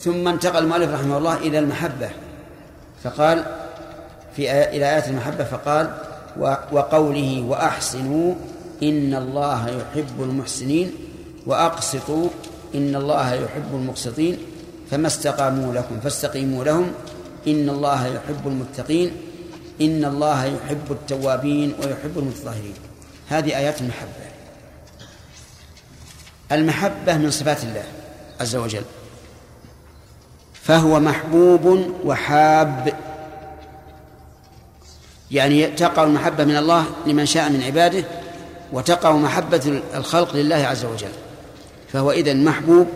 ثم انتقل المؤلف رحمه الله إلى المحبة. فقال في آية إلى آيات المحبة فقال وقوله وأحسنوا إن الله يحب المحسنين وأقسطوا إن الله يحب المقسطين فما استقاموا لكم فاستقيموا لهم. إن الله يحب المتقين إن الله يحب التوابين ويحب المتطهرين. هذه آيات المحبة. المحبة من صفات الله عز وجل. فهو محبوب وحاب. يعني تقع المحبة من الله لمن شاء من عباده وتقع محبة الخلق لله عز وجل. فهو إذن محبوب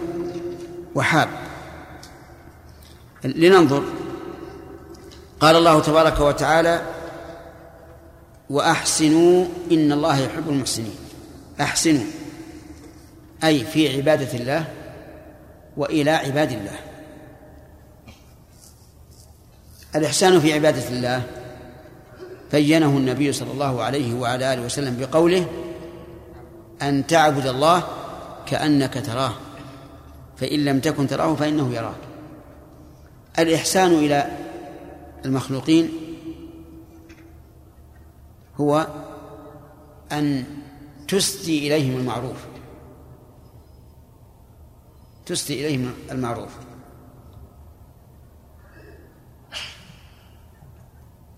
وحاب. لننظر. قال الله تبارك وتعالى وأحسنوا إن الله يحب المحسنين. أحسنوا أي في عبادة الله وإلى عباد الله. الإحسان في عبادة الله. بينه النبي صلى الله عليه وعلى آله وسلم بقوله أن تعبد الله كأنك تراه فإن لم تكن تراه فإنه يراك. الإحسان إلى المخلوقين هو أن تسدي إليهم المعروف. تسدي إليهم المعروف.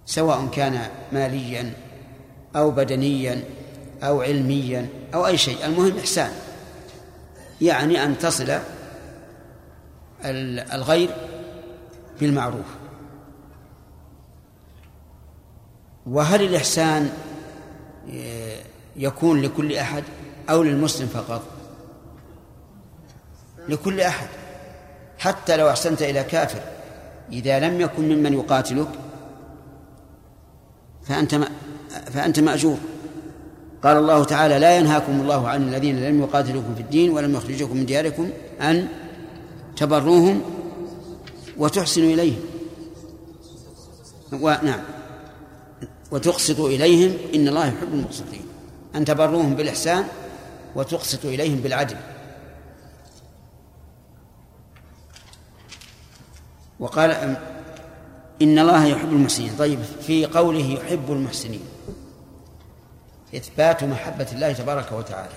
سواء كان ماليا أو بدنيا أو علميا أو أي شيء. المهم إحسان. يعني أن تصل الغير بالمعروف. وهل الإحسان يكون لكل أحد أو للمسلم فقط؟ لكل أحد. حتى لو أحسنت إلى كافر إذا لم يكن ممن يقاتلك فأنت فأنت مأجور. قال الله تعالى لا ينهاكم الله عن الذين لم يقاتلوكم في الدين ولم يخرجوكم من دياركم أن تبروهم وتحسنوا إليهم. ونعم وتقسطوا إليهم إن الله يحب المقسطين. أن تبروهم بالإحسان وتقسطوا إليهم بالعدل. وقال إن الله يحب المحسنين. طيب في قوله يحب المحسنين. إثبات محبة الله تبارك وتعالى.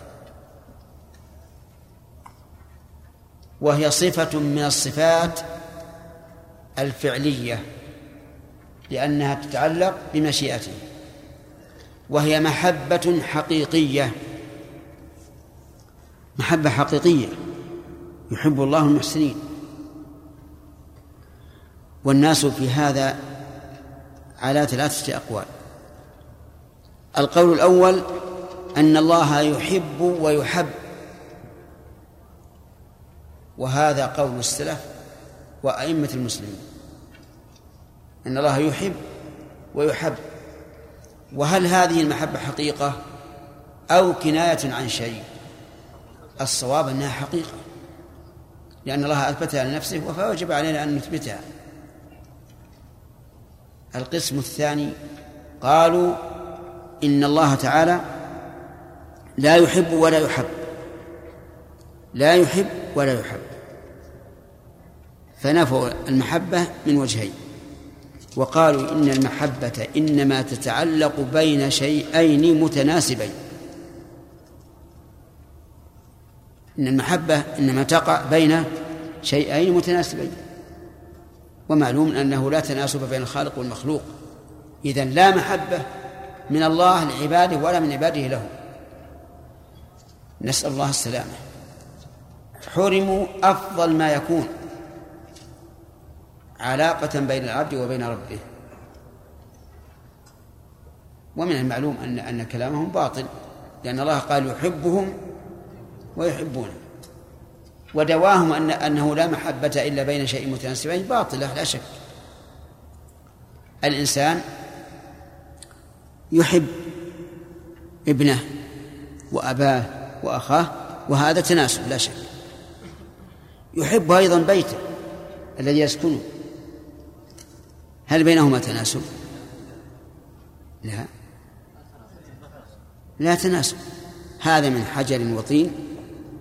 وهي صفة من الصفات الفعلية لأنها تتعلق بمشيئته. وهي محبة حقيقية. محبة حقيقية. يحب الله المحسنين. والناس في هذا على ثلاثة أقوال. القول الأول أن الله يحب ويحب. وهذا قول السلف وأئمة المسلمين. أن الله يحب ويحب. وهل هذه المحبة حقيقة أو كناية عن شيء؟ الصواب أنها حقيقة. لأن الله أثبتها لنفسه فوجب علينا أن نثبتها. القسم الثاني قالوا إن الله تعالى لا يحب ولا يحب. لا يحب ولا يحب. فنفوا المحبة من وجهين. وقالوا إن المحبة إنما تتعلق بين شيئين متناسبين. إن المحبة إنما تقع بين شيئين متناسبين. ومعلوم أنه لا تناسب بين الخالق والمخلوق. إذا لا محبة من الله لعباده ولا من عباده له. نسأل الله السلامة. حرموا أفضل ما يكون. علاقة بين العبد وبين ربه. ومن المعلوم أن أن كلامهم باطل. لأن الله قال يحبهم ويحبونه. ودواهم أن أنه لا محبة إلا بين شيء متناسبين باطلة لا شك. الإنسان يحب ابنه وأباه وأخاه وهذا تناسب لا شك. يحب أيضا بيته الذي يسكنه. هل بينهما تناسب؟ لا. لا تناسب. هذا من حجر وطين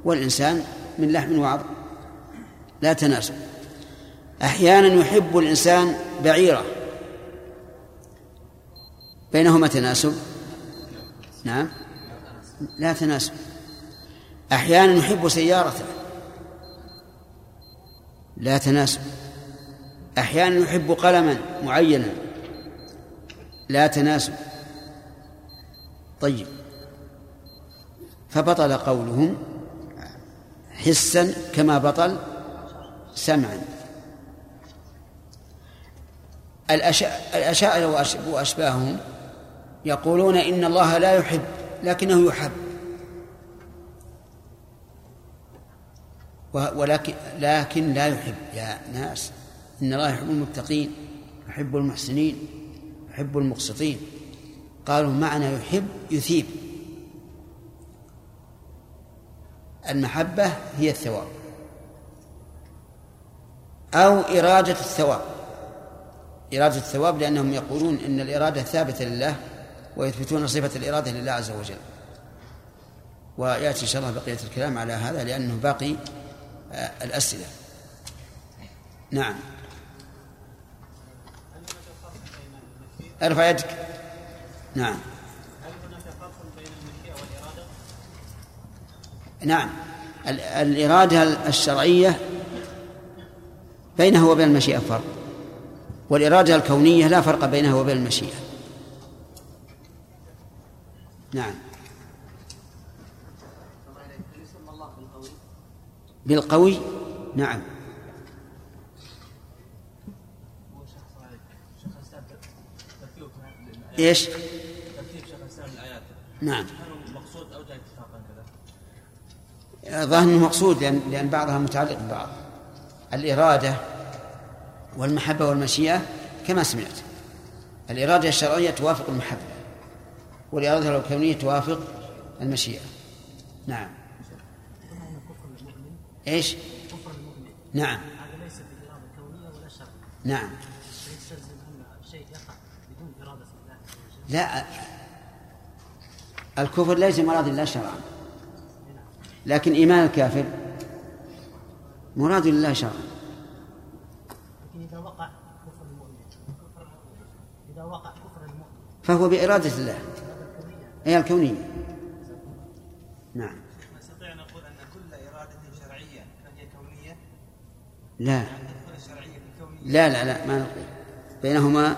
والإنسان من لحم وعظم لا تناسب. أحيانا يحب الإنسان بعيرة. بينهما تناسب؟ نعم. لا تناسب. أحيانا يحب سيارته. لا تناسب. أحيانا يحب قلما معينا. لا تناسب. طيب. فبطل قولهم حسا كما بطل سمعا. الأشاعرة وأشباههم يقولون إن الله لا يحب لكنه يحب. ولكن لكن لا يحب. يا ناس إن الله يحب المتقين يحب المحسنين يحب المقسطين. قالوا معنى يحب يثيب. المحبة هي الثواب. أو إرادة الثواب. إرادة الثواب لأنهم يقولون إن الإرادة ثابتة لله ويثبتون صفة الإرادة لله عز وجل. ويأتي إن شاء الله بقية الكلام على هذا لأنه باقي آه، الأسئلة. نعم. أرفع يدك. نعم هل هناك فرق بين المشيئة والإرادة؟ نعم. الإرادة الشرعية بينها وبين المشيئة فرق والإرادة الكونية لا فرق بينها وبين المشيئة. نعم. بالقوي؟ نعم. إيش؟ نعم مقصود أو جاء اتفاقا كذا؟ ظاهر مقصود لأن لأن بعضها متعلق ببعض. الإرادة والمحبة والمشيئة كما سمعت. الإرادة الشرعية توافق المحبة والإرادة الكونية توافق المشيئة. نعم. إيش؟ نعم. هذا ليس ولا شرعيه نعم. لا الكفر ليس مراد الله شرعا. لكن إيمان الكافر مراد الله شرعا. لكن إذا وقع كفر المؤمن إذا وقع كفر المؤمن فهو بإرادة الله. هي الكونية. نعم. نستطيع نقول أن كل إرادة شرعية فهي كونية؟ لا. لا لا لا ما نقول. بينهما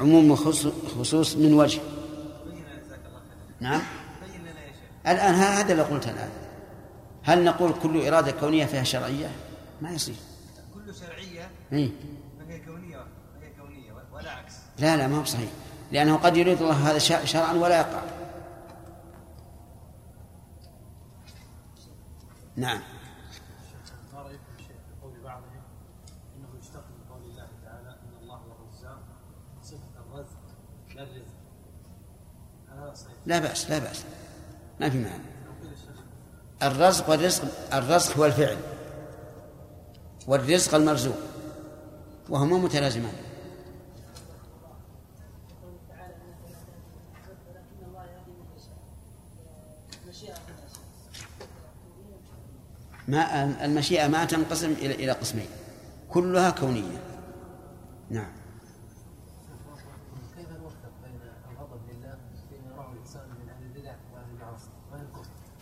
عموم وخصوص من وجه. نعم. الآن هذا اللي قلت الآن. هل نقول كل إرادة كونية فيها شرعية؟ ما يصير. كل شرعية إيه؟ فهي كونية فهي كونية ولا عكس. لا لا ما هو صحيح. لأنه قد يريد الله هذا شرعا ولا يقع. نعم. لا بأس لا بأس. ما في معنى الرزق والرزق الرزق هو الفعل والرزق المرزوق. وهما متلازمان. ما المشيئة ما تنقسم إلى إلى قسمين. كلها كونية. نعم.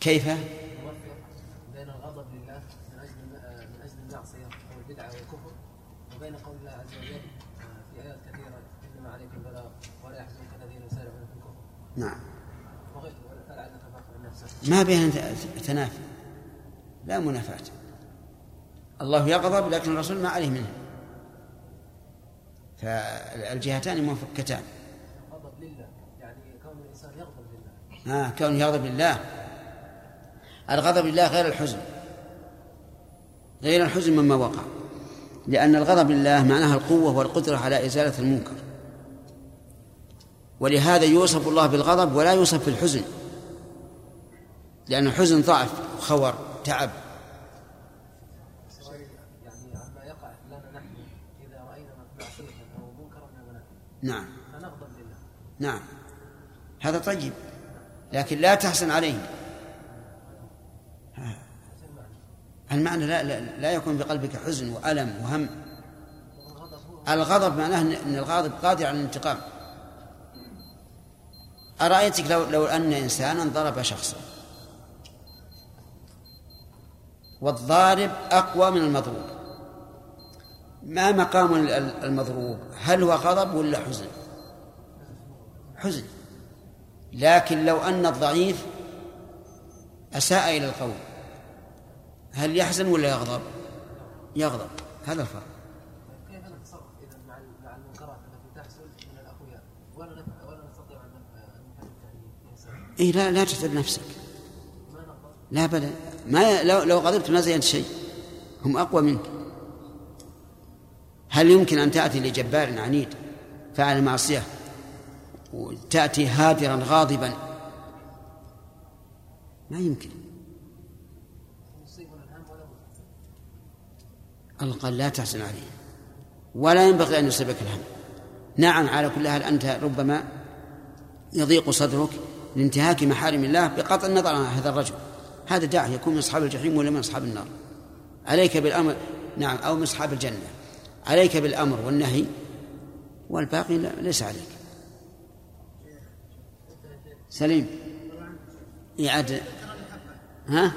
كيف؟ بين الغضب لله من أجل من أجل المعصية والبدعه والكفر وبين قول الله عز وجل في آيات كثيرة إنما عليكم البلاغ ولا يحزنك الذين يسارعون في الكفر. نعم. ما بين تنافي؟ لا منافاة. الله يغضب لكن الرسول ما عليه منه. فالجهتان منفكتان غضب لله يعني كون الإنسان يغضب لله. آه كون يغضب لله. الغضب لله غير الحزن. غير الحزن مما وقع. لأن الغضب لله معناها القوة والقدرة على إزالة المنكر. ولهذا يوصف الله بالغضب ولا يوصف بالحزن. لأن الحزن ضعف خور تعب. نعم. فنغضب لله. نعم. هذا طيب. لكن لا تحزن عليه. المعنى لا, لا, لا يكون بقلبك حزن وألم وهم. الغضب معناه أن الغاضب قادر على الانتقام. أرأيتك لو لو أن إنسانا ضرب شخصا. والضارب أقوى من المضروب. ما مقام المضروب؟ هل هو غضب ولا حزن؟ حزن. لكن لو أن الضعيف أساء إلى القول. هل يحزن ولا يغضب؟ يغضب. هذا الفرق. كيف نتصرف إذا مع مع المنكرات التي تحصل من الأقوياء ولا ولا نستطيع أن إيه لا لا تتعب نفسك. لا بل ما لو لو غضبت ما زينت شيء. هم أقوى منك. هل يمكن أن تأتي لجبار عنيد فعل معصية وتأتي هادرا غاضبا؟ ما يمكن. قال لا تحزن عليه ولا ينبغي أن يصيبك الهم. نعم على كل حال أنت ربما يضيق صدرك لانتهاك محارم الله بقطع النظر عن هذا الرجل. هذا داعي يكون من أصحاب الجحيم ولا من أصحاب النار. عليك بالأمر نعم أو من أصحاب الجنة. عليك بالأمر والنهي والباقي ليس عليك. سليم. إعادة. ها؟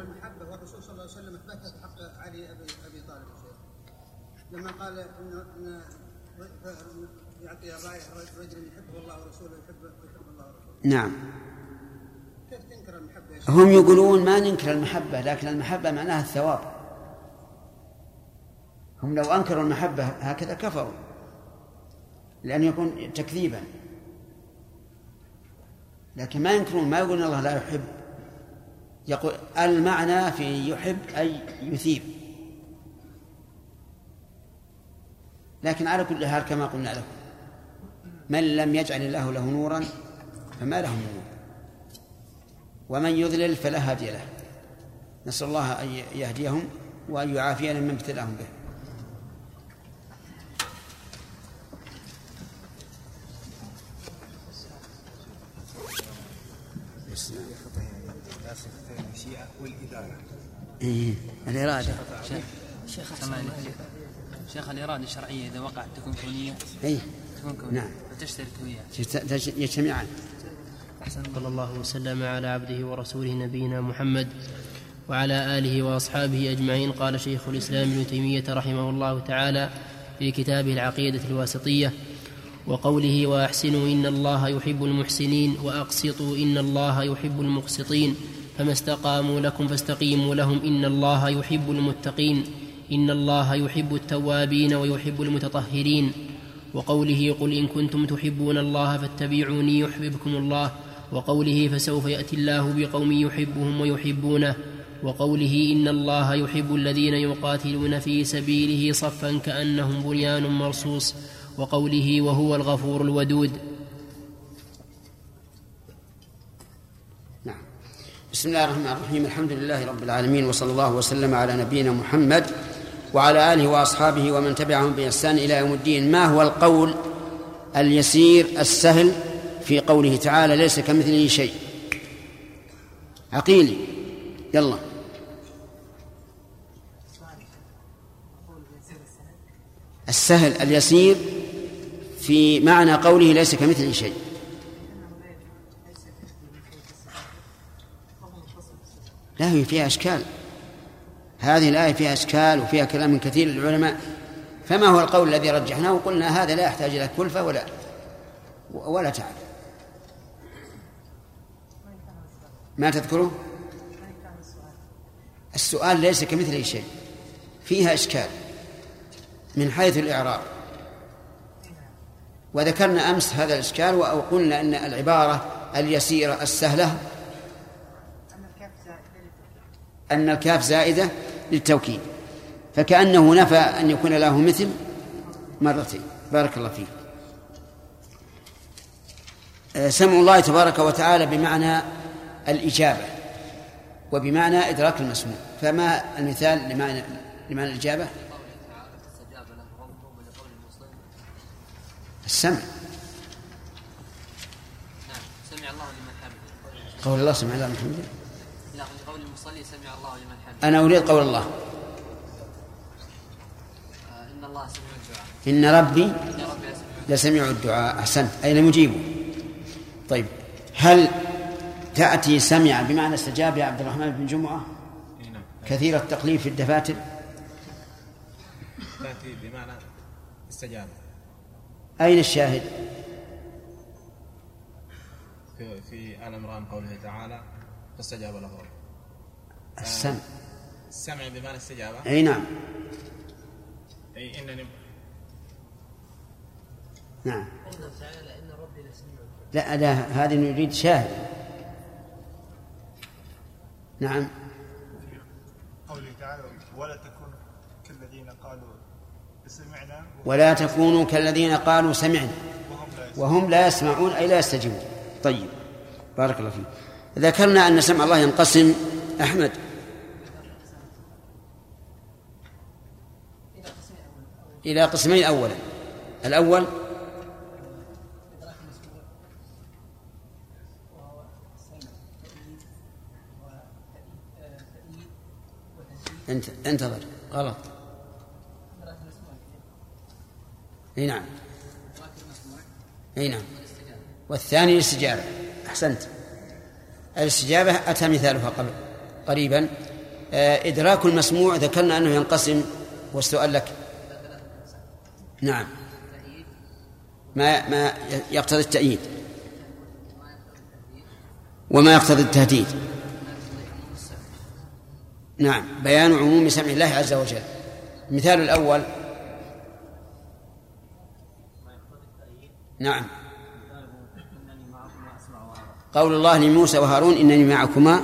المحبة والرسول صلى الله عليه وسلم أثبتها في حق علي أبي أبي طالب لما قال إن إن يعطي الراية رجل يحبه الله ورسوله يحب يحب الله ورسوله. نعم. كيف تنكر المحبة هم يقولون ما ننكر المحبة لكن المحبة معناها الثواب. هم لو أنكروا المحبة هكذا كفروا لأن يكون تكذيبا. لكن ما ينكرون ما يقولون الله لا يحب. يقول المعنى في يحب أي يثيب. لكن على كل حال كما قلنا لكم من لم يجعل الله له نورا فما له نور. ومن يضلل فلا هادي له. نسأل الله أن يهديهم وأن يعافينا ممن ابتلاهم به. والإدارة إيه. الإرادة. شيخ شيخ الإرادة الشرعية إذا وقعت تكون كونية؟ إيه. تكون كونية. نعم. وتشترك وياه. يجتمعان. أحسن صلى الله وسلم على عبده ورسوله نبينا محمد وعلى آله وأصحابه أجمعين. قال شيخ الإسلام ابن تيمية رحمه الله تعالى في كتابه العقيدة الواسطية وقوله وأحسنوا إن الله يحب المحسنين وأقسطوا إن الله يحب المقسطين فما استقاموا لكم فاستقيموا لهم إن الله يحب المتقين إن الله يحب التوابين ويحب المتطهرين. وقوله قل إن كنتم تحبون الله فاتبعوني يحببكم الله. وقوله فسوف يأتي الله بقوم يحبهم ويحبونه. وقوله إن الله يحب الذين يقاتلون في سبيله صفا كأنهم بنيان مرصوص. وقوله وهو الغفور الودود. بسم الله الرحمن الرحيم. الحمد لله رب العالمين وصلى الله وسلم على نبينا محمد وعلى آله وأصحابه ومن تبعهم بإحسان إلى يوم الدين. ما هو القول اليسير السهل في قوله تعالى ليس كمثله شيء؟ عقيلي. يلا. السهل اليسير في معنى قوله ليس كمثله شيء. لا هي فيها أشكال. هذه الآية فيها أشكال وفيها كلام كثير للعلماء فما هو القول الذي رجحناه؟ وقلنا هذا لا يحتاج إلى كلفة ولا ولا تعب. ما تذكره؟ السؤال ليس كمثله شيء فيها إشكال من حيث الإعراب. وذكرنا أمس هذا الإشكال وقلنا أن العبارة اليسيرة السهلة. أن الكاف زائدة. للتوكيد. فكأنه نفى أن يكون له مثل مرتين. بارك الله فيك. آه، سمع الله تبارك وتعالى بمعنى الإجابة وبمعنى إدراك المسموع. فما المثال لمعنى لمعنى الإجابة؟ السمع. نعم سمع الله لمن حمده. قول الله سمع الله لمن حمده قول المصلي سمع الله لمن حمده أنا أريد قول الله. إن الله سميع الدعاء. إن ربي إن ربي لسميع لسميع الدعاء. أحسنت. أين مجيبه؟ طيب. هل تأتي سمع بمعنى استجاب يا عبد الرحمن بن جمعة؟ نعم. كثير التقليب في الدفاتر؟ تأتي بمعنى استجابة. أين الشاهد؟ في, في آل عمران قوله تعالى فاستجاب له ربه. السمع. السمع بمعنى استجابة أي نعم. أي إنني نعم. لا لا هذه نريد شاهد. نعم. قوله تعالى ولا تكون كالذين قالوا سمعنا. ولا تكونوا كالذين قالوا سمعنا. وهم لا يسمعون. وهم لا يسمعون أي لا يستجيبون. طيب. بارك الله فيك. ذكرنا أن سمع الله ينقسم. أحمد. إلى قسمين أولا. الأول انت انتظر. غلط. إي نعم. إي نعم. والثاني الاستجابة. أحسنت. الاستجابة أتى مثالها قبل قريبا. آه، إدراك المسموع ذكرنا أنه ينقسم. والسؤال لك نعم. ما ما يقتضي التأييد. وما يقتضي التهديد. نعم. بيان عموم سمع الله عز وجل. المثال الأول. نعم. قول الله لموسى وهارون إنني معكما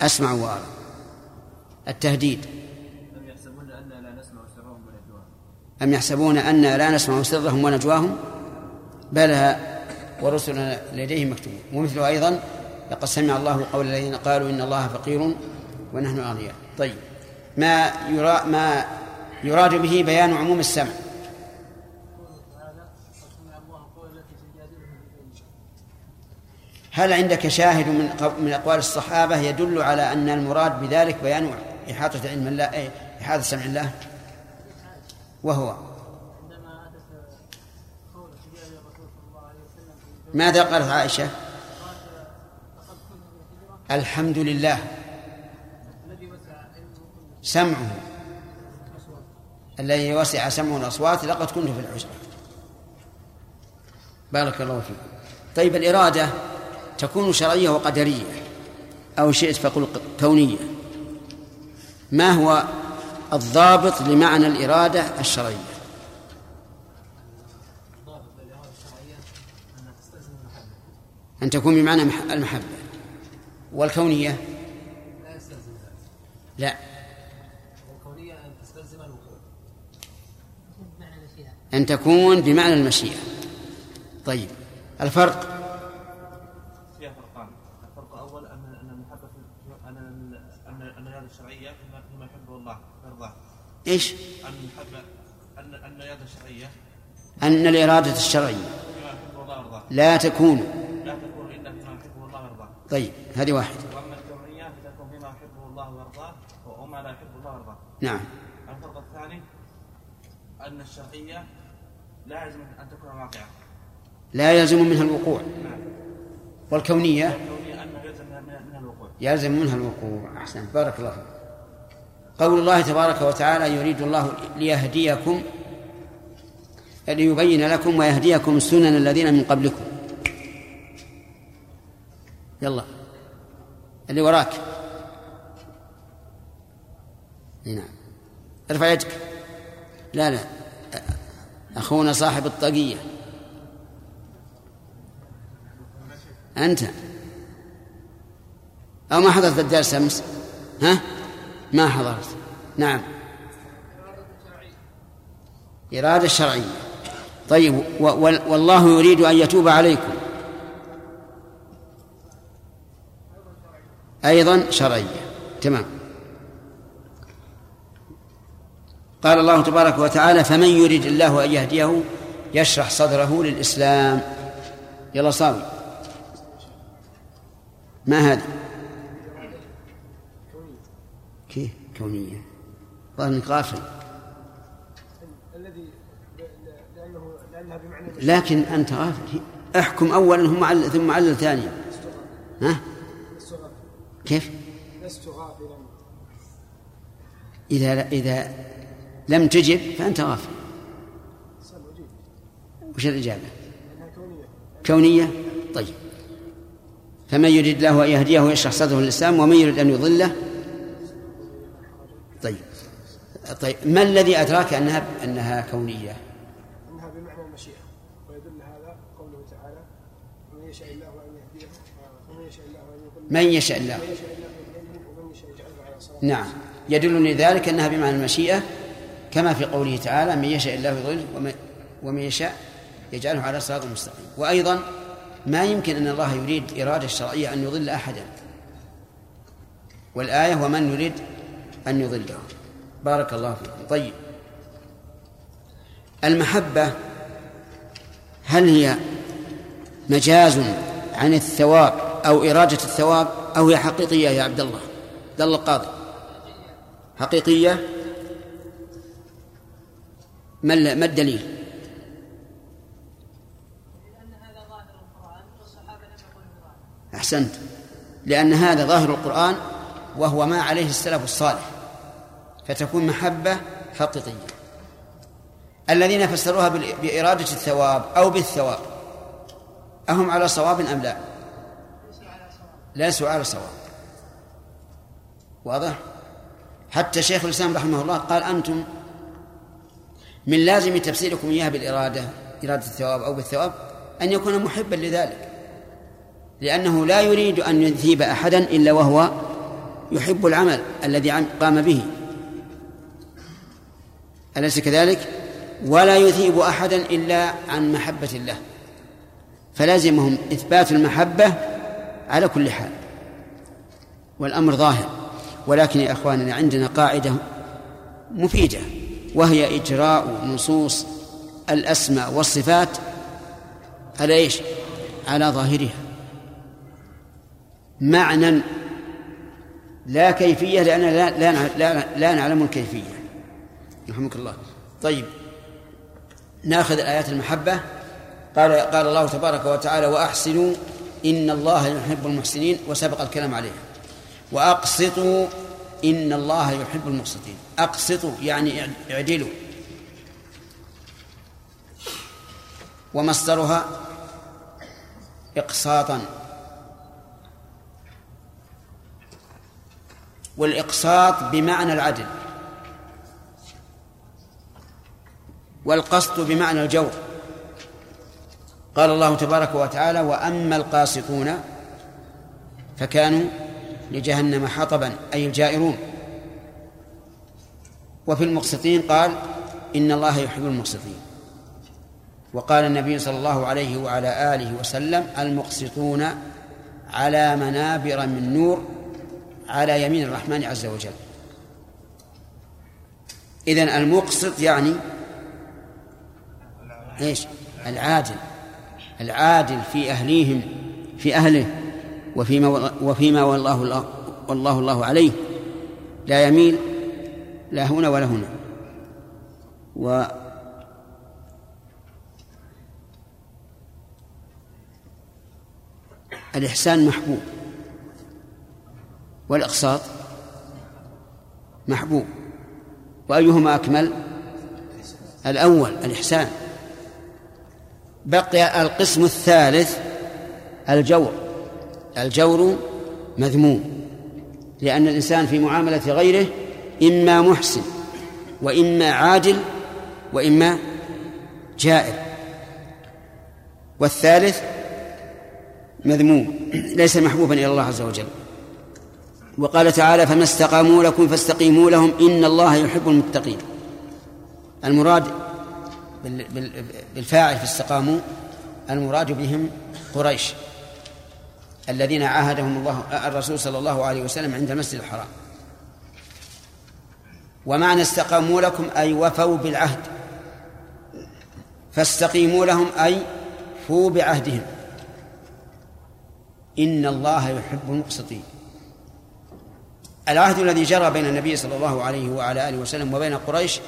أسمع وأرى. التهديد. أم يحسبون أنا لا نسمع سرهم ونجواهم؟ بلى ورسلنا لديهم مكتوبون. ومثله أيضا لقد سمع الله قول الذين قالوا إن الله فقير ونحن أغنياء. طيب. ما يرا ما يراد به بيان عموم السمع؟ هل عندك شاهد من من أقوال الصحابة يدل على أن المراد بذلك بيان إحاطة علم الله إحاطة سمع الله؟ وهو ماذا قالت عائشة؟ الحمد لله. سمعه. الذي وسع سمعه الأصوات لقد كنت في الحجرة بارك الله فيكم طيب الإرادة تكون شرعية وقدرية أو شئت فقل كونية. ما هو الضابط لمعنى الإرادة الشرعية. أن تكون بمعنى مح- المحبة. والكونية؟ لا. أن تكون بمعنى المشيئة. طيب. الفرق فيها فرقان الفرق الأول أن أن المحبة في- أن أن أن الإرادة الشرعية فيما فيما يحبه الله ويرضاه إيش؟ أن أن الإرادة الشرعية. أن الإرادة الشرعية. لا تكون. لا تكون إلا فيما يحبه الله ويرضاه. طيب هذه واحدة. وأما الكونية فتكون فيما يحبه الله ويرضاه وما لا يحبه الله ويرضاه. نعم. الفرق الثاني أن الشرعية لا يلزم أن تكون واقعة. لا يلزم منها الوقوع. والكونية؟ الكونية أنه يلزم من من الوقوع. يلزم منها الوقوع. أحسن. بارك الله فيك. قول الله تبارك وتعالى يريد الله ليهديكم ليبين لكم ويهديكم سنن الذين من قبلكم. يلا اللي وراك. نعم. ارفع يدك. لا لا. أخونا صاحب الطاقية. أنت. أو ما حضرت الدرس أمس؟ ها؟ ما حضرت. نعم. إرادة شرعية. طيب والله يريد أن يتوب عليكم. أيضا شرعية. تمام. قال الله تبارك وتعالى فمن يريد الله أن يهديه يشرح صدره للإسلام. يلا صاوي ما هذه كونية ظاهر انك غافل لكن أنت غافل. احكم اولا ثم علل ثم علل ثانيا. ها؟ لست غافلا. كيف؟ لست غافلا. إذا إذا لم تجب فأنت غافل. وش الإجابة؟ كونية. طيب. فمن يريد الله أن يهديه ويشرح صدره الإسلام ومن يريد أن يضله طيب. طيب ما الذي أدراك أنها أنها كونية؟ أنها بمعنى المشيئة ويدل هذا قوله تعالى ومن يشاء الله أن يهديه ومن يشاء الله أن يضل من يشاء الله. من ومن يشاء يجعله على صراط نعم. يدلني ذلك أنها بمعنى المشيئة كما في قوله تعالى من يشاء الله يضل ومن, ومن يشاء يجعله على صراط مستقيم وأيضا ما يمكن أن الله يريد إرادة شرعية أن يضل أحدا. والآية ومن يريد أن يضله بارك الله فيكم. طيب. المحبة هل هي مجاز عن الثواب أو إرادة الثواب أو هي حقيقية يا عبد الله؟ عبد الله القاضي. حقيقية؟ ما ما الدليل؟ أحسنت. لأن هذا ظاهر القرآن وهو ما عليه السلف الصالح. فتكون محبة حقيقية الذين فسروها بإرادة الثواب أو بالثواب أهم على صواب أم لا؟ ليسوا على صواب واضح؟ حتى شيخ الإسلام رحمه الله قال أنتم من لازم تفسيركم إياها بالإرادة إرادة الثواب أو بالثواب أن يكون محبا لذلك لأنه لا يريد أن يثيب أحدا إلا وهو يحب العمل الذي قام به أليس كذلك؟ ولا يثيب أحدا إلا عن محبة الله. فلازمهم إثبات المحبة على كل حال. والأمر ظاهر. ولكن يا إخواننا عندنا قاعدة مفيدة وهي إجراء نصوص الأسماء والصفات على إيش؟ على ظاهرها. معنى لا كيفية لأننا لا, لا, لا, لا نعلم الكيفية. رحمك الله. طيب. ناخذ آيات المحبة. قال قال الله تبارك وتعالى وأحسنوا إن الله يحب المحسنين وسبق الكلام عليها وأقسطوا إن الله يحب المقسطين أقسطوا يعني اعدلوا. ومصدرها إقساطا والإقساط بمعنى العدل والقسط بمعنى الجور. قال الله تبارك وتعالى وأما القاسطون فكانوا لجهنم حطبا أي الجائرون. وفي المقسطين قال إن الله يحب المقسطين. وقال النبي صلى الله عليه وعلى آله وسلم المقسطون على منابر من نور على يمين الرحمن عز وجل. إذن المقسط يعني إيش؟ العادل. العادل في أهليهم في أهله وفيما وفيما والله والله الله عليه. لا يميل لا هنا ولا هنا. و الإحسان محبوب. والإقساط محبوب. وأيهما أكمل؟ الأول الإحسان. بقي القسم الثالث الجور. الجور مذموم لأن الإنسان في معاملة غيره إما محسن وإما عادل وإما جائر. والثالث مذموم ليس محبوبا إلى الله عز وجل. وقال تعالى فما استقاموا لكم فاستقيموا لهم إن الله يحب المتقين. المراد بالفاعل في استقاموا المراد بهم قريش الذين عاهدهم الله الرسول صلى الله عليه وسلم عند المسجد الحرام. ومعنى استقاموا لكم أي وفوا بالعهد فاستقيموا لهم أي فوا بعهدهم. إن الله يحب المقسطين. العهد الذي جرى بين النبي صلى الله عليه وعلى آله وسلم وبين قريش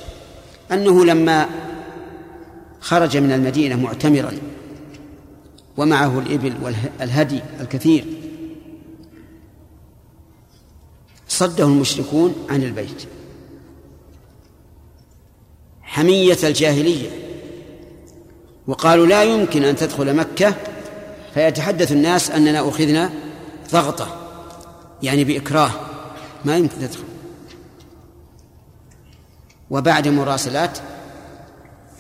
أنه لما خرج من المدينة معتمرا. ومعه الإبل والهدي الكثير. صده المشركون عن البيت. حمية الجاهلية. وقالوا لا يمكن أن تدخل مكة. فيتحدث الناس أننا أخذنا ضغطة. يعني بإكراه. ما يمكن تدخل. وبعد مراسلات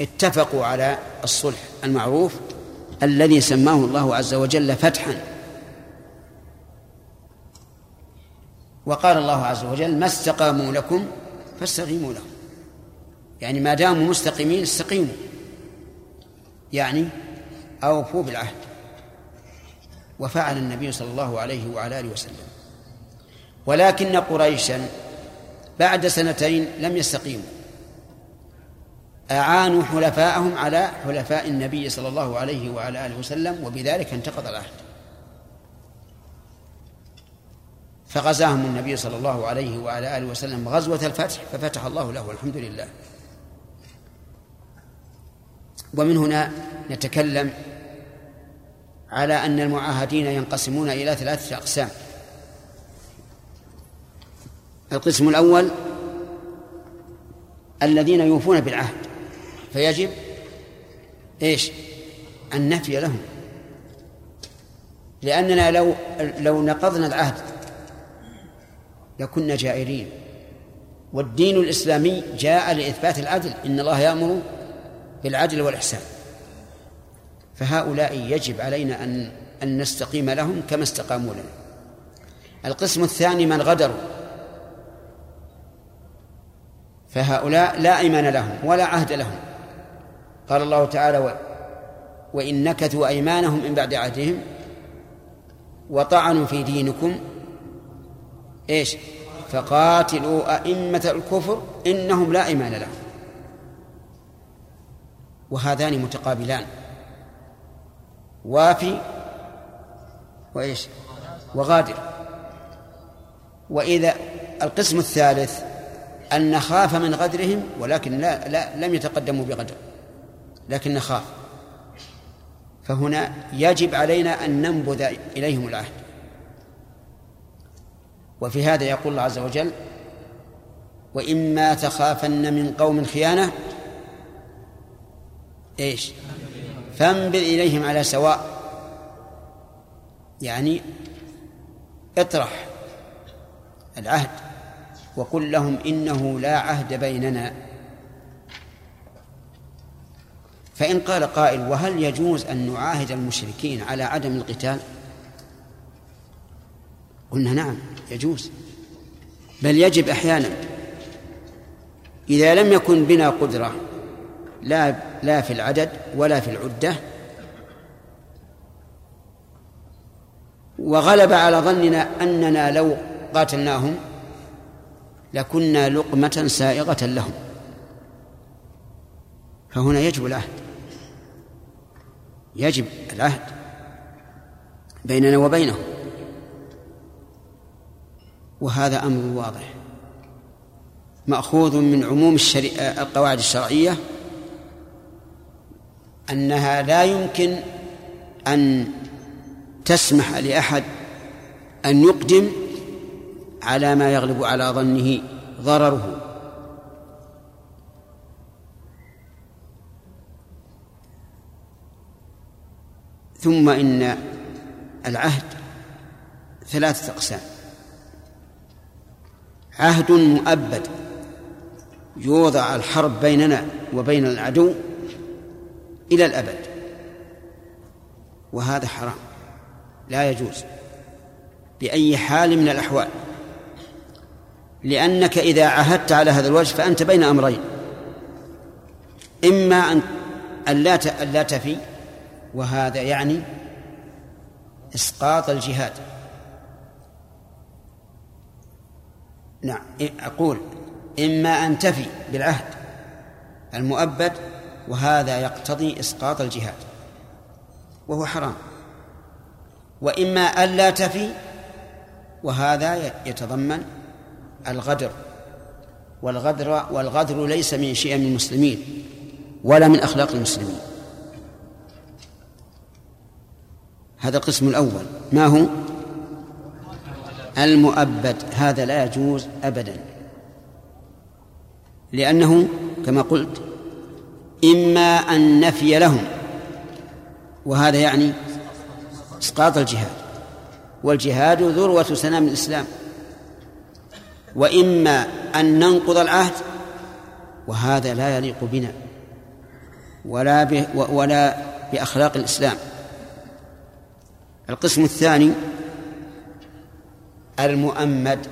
اتفقوا على الصلح المعروف الذي سماه الله عز وجل فتحا. وقال الله عز وجل ما استقاموا لكم فاستقيموا لهم. يعني ما داموا مستقيمين استقيموا. يعني أوفوا بالعهد. وفعل النبي صلى الله عليه وعلى آله وسلم. ولكن قريشا بعد سنتين لم يستقيموا. أعانوا حلفاءهم على حلفاء النبي صلى الله عليه وعلى آله وسلم وبذلك انتقض العهد. فغزاهم النبي صلى الله عليه وعلى آله وسلم غزوة الفتح ففتح الله له والحمد لله. ومن هنا نتكلم على أن المعاهدين ينقسمون إلى ثلاثة أقسام. القسم الأول الذين يوفون بالعهد. فيجب إيش؟ النفي لهم. لأننا لو لو نقضنا العهد لكنا جائرين. والدين الإسلامي جاء لإثبات العدل. إن الله يأمر بالعدل والإحسان. فهؤلاء يجب علينا أن أن نستقيم لهم كما استقاموا لنا. القسم الثاني من غدروا. فهؤلاء لا إيمان لهم ولا عهد لهم. قال الله تعالى وإن نكثوا أيمانهم من بعد عهدهم وطعنوا في دينكم إيش؟ فقاتلوا أئمة الكفر إنهم لا إيمان لهم. وهذان متقابلان. وافي وإيش؟ وغادر. وإذا القسم الثالث أن نخاف من غدرهم ولكن لا, لا لم يتقدموا بغدر. لكن نخاف. فهنا يجب علينا أن ننبذ إليهم العهد. وفي هذا يقول الله عز وجل وإما تخافن من قوم خيانة إيش؟ فانبذ إليهم على سواء. يعني اطرح العهد وقل لهم إنه لا عهد بيننا. فإن قال قائل وهل يجوز أن نعاهد المشركين على عدم القتال؟ قلنا نعم يجوز. بل يجب أحيانا إذا لم يكن بنا قدرة لا لا في العدد ولا في العدة وغلب على ظننا أننا لو قاتلناهم لكنا لقمة سائغة لهم. فهنا يجب العهد. يجب العهد بيننا وبينهم. وهذا أمر واضح. مأخوذ من عموم الشريعة القواعد الشرعية أنها لا يمكن أن تسمح لأحد أن يقدم على ما يغلب على ظنه ضرره. ثم إن العهد ثلاثة أقسام. عهد مؤبد يوضع الحرب بيننا وبين العدو إلى الأبد وهذا حرام لا يجوز بأي حال من الأحوال لأنك إذا عهدت على هذا الوجه فأنت بين أمرين إما أن لا تفي وهذا يعني إسقاط الجهاد. نعم أقول إما أن تفي بالعهد المؤبد وهذا يقتضي إسقاط الجهاد وهو حرام. وإما ألا تفي وهذا يتضمن الغدر والغدر والغدر ليس من شيء من المسلمين ولا من أخلاق المسلمين. هذا القسم الأول. ما هو؟ المؤبد. هذا لا يجوز أبدا. لأنه كما قلت إما أن نفي لهم وهذا يعني إسقاط الجهاد. والجهاد ذروة سنام الإسلام. وإما أن ننقض العهد وهذا لا يليق بنا ولا ولا بأخلاق الإسلام. القسم الثاني المؤمد.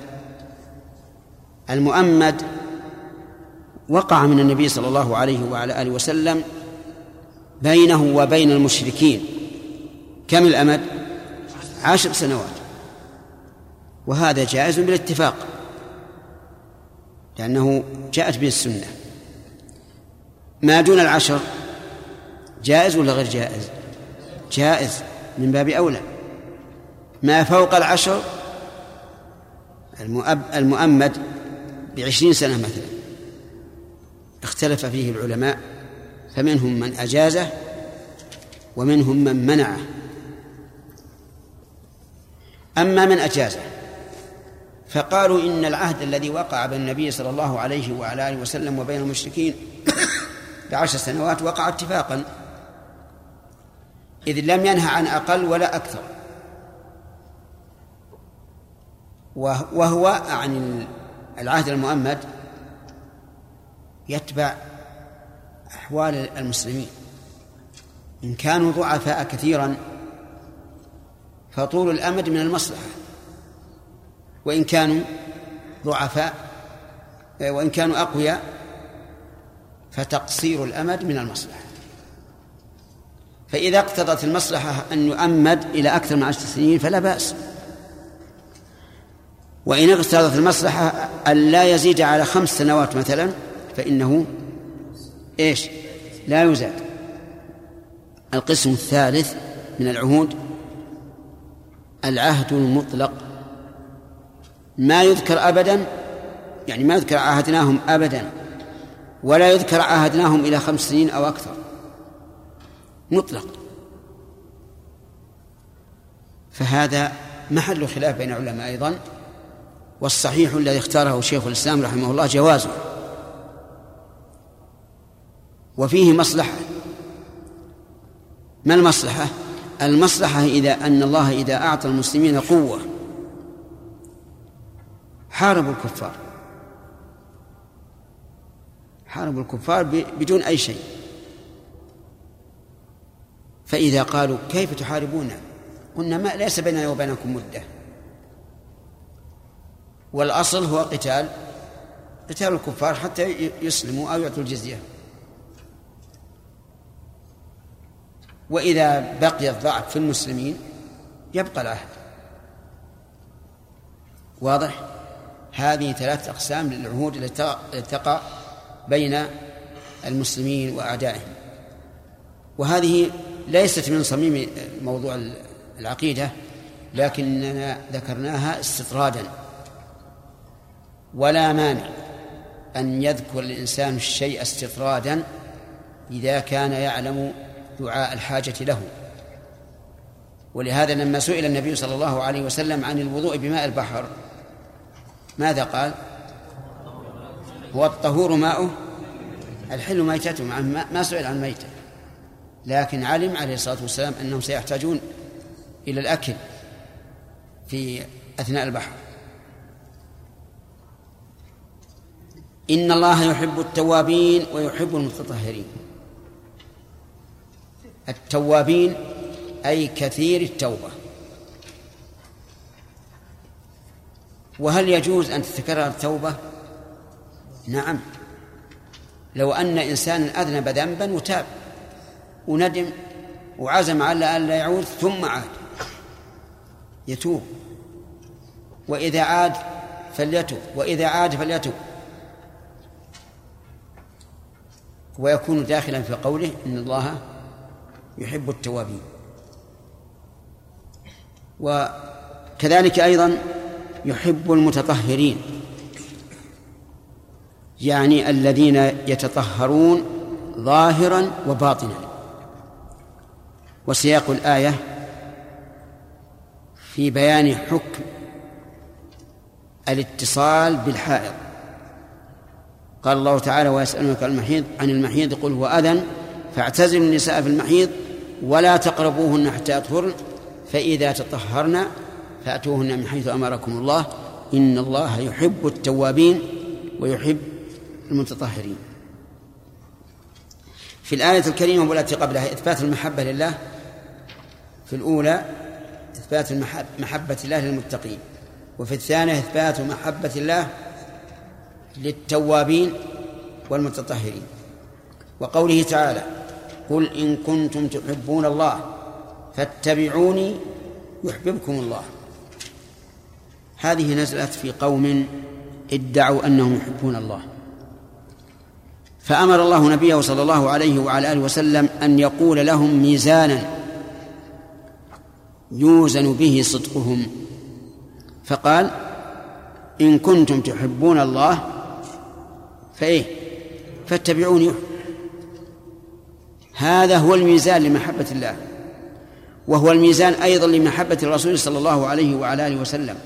المؤمد وقع من النبي صلى الله عليه وعلى آله وسلم بينه وبين المشركين. كم الأمد؟ عشر سنوات. وهذا جائز بالاتفاق لأنه جاءت به السنة. ما دون العشر جائز ولا غير جائز؟ جائز. من باب أولى. ما فوق العشر؟ المؤمد بعشرين سنة مثلا. اختلف فيه العلماء فمنهم من أجازه ومنهم من منعه. أما من أجازه فقالوا إن العهد الذي وقع بين النبي صلى الله عليه وعلى آله وسلم وبين المشركين بعشر سنوات وقع اتفاقا. إذ لم ينهى عن أقل ولا أكثر. وهو عن العهد المؤمد يتبع أحوال المسلمين. إن كانوا ضعفاء كثيرا فطول الأمد من المصلحة. وإن كانوا ضعفاء وإن كانوا أقوياء فتقصير الأمد من المصلحة. فإذا اقتضت المصلحة أن يؤمد إلى أكثر من عشر سنين فلا بأس. وإن اقتضت المصلحة أن لا يزيد على خمس سنوات مثلا فإنه إيش؟ لا يزاد. القسم الثالث من العهود العهد المطلق. ما يذكر أبدا يعني ما يذكر عاهدناهم أبدا ولا يذكر عاهدناهم إلى خمس سنين أو أكثر. مطلق. فهذا محل خلاف بين العلماء أيضا والصحيح الذي اختاره شيخ الإسلام رحمه الله جوازه. وفيه مصلحة. ما المصلحة؟ المصلحة إذا أن الله إذا أعطى المسلمين قوة. حاربوا الكفار. حاربوا الكفار بدون أي شيء. فإذا قالوا كيف تحاربون؟ قلنا ما ليس بيننا وبينكم مدة. والأصل هو قتال قتال الكفار حتى يسلموا أو يعطوا الجزية. وإذا بقي الضعف في المسلمين يبقى العهد. واضح؟ هذه ثلاث أقسام للعهود التي تقع بين المسلمين وأعدائهم. وهذه ليست من صميم موضوع العقيدة لكننا ذكرناها استطرادا. ولا مانع أن يذكر الإنسان الشيء استطرادا إذا كان يعلم دعاء الحاجة له. ولهذا لما سئل النبي صلى الله عليه وسلم عن الوضوء بماء البحر ماذا قال؟ هو الطهور ماؤه؟ الحل ميتته ما سئل عن ميته. لكن علم عليه الصلاة والسلام أنهم سيحتاجون إلى الأكل في أثناء البحر. إن الله يحب التوابين ويحب المتطهرين. التوابين أي كثير التوبة. وهل يجوز أن تتكرر التوبة؟ نعم. لو أن إنسانا أذنب ذنبا وتاب. وندم وعزم على أن لا يعود ثم عاد. يتوب. وإذا عاد فليتب وإذا عاد فليتب ويكون داخلا في قوله إن الله يحب التوابين. وكذلك أيضا يحب المتطهرين. يعني الذين يتطهرون ظاهرا وباطنا. وسياق الآية في بيان حكم الاتصال بالحائض. قال الله تعالى ويسألونك عن المحيض عن المحيض قل هو أذى فاعتزلوا النساء في المحيض ولا تقربوهن حتى يطهرن فإذا تطهرن فأتوهن من حيث أمركم الله. إن الله يحب التوابين ويحب المتطهرين. في الآية الكريمة والتي قبلها إثبات المحبة لله في الأولى إثبات محبة الله للمتقين وفي الثانية إثبات محبة الله للتوابين والمتطهرين. وقوله تعالى قل إن كنتم تحبون الله فاتبعوني يحببكم الله. هذه نزلت في قوم ادعوا أنهم يحبون الله. فأمر الله نبيه صلى الله عليه وعلى آله وسلم أن يقول لهم ميزانا يوزن به صدقهم. فقال إن كنتم تحبون الله فإيه؟ فاتبعوني. هذا هو الميزان لمحبة الله وهو الميزان أيضا لمحبة الرسول صلى الله عليه وعلى آله وسلم.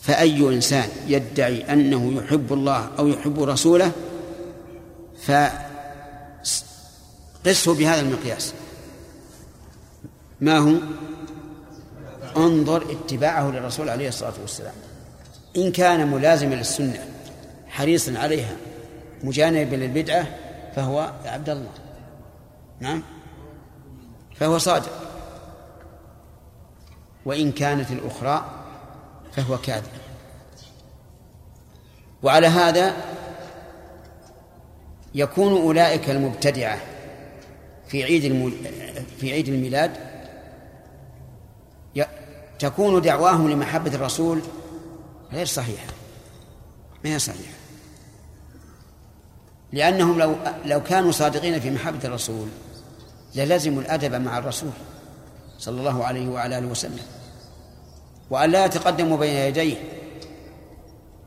فأي إنسان يدعي أنه يحب الله أو يحب رسوله فقسه بهذا المقياس. ما هو؟ انظر اتباعه للرسول عليه الصلاة والسلام. إن كان ملازما للسنة حريصا عليها مجانبا للبدعة فهو عبد الله. نعم؟ فهو صادق. وإن كانت الأخرى فهو كاذب. وعلى هذا يكون أولئك المبتدعة. في عيد المول... في عيد الميلاد ي... تكون دعواهم لمحبة الرسول غير صحيحة ما هي صحيحة. لأنهم لو لو كانوا صادقين في محبة الرسول للزموا الأدب مع الرسول صلى الله عليه وعلى آله وسلم. وأن لا يتقدموا بين يديه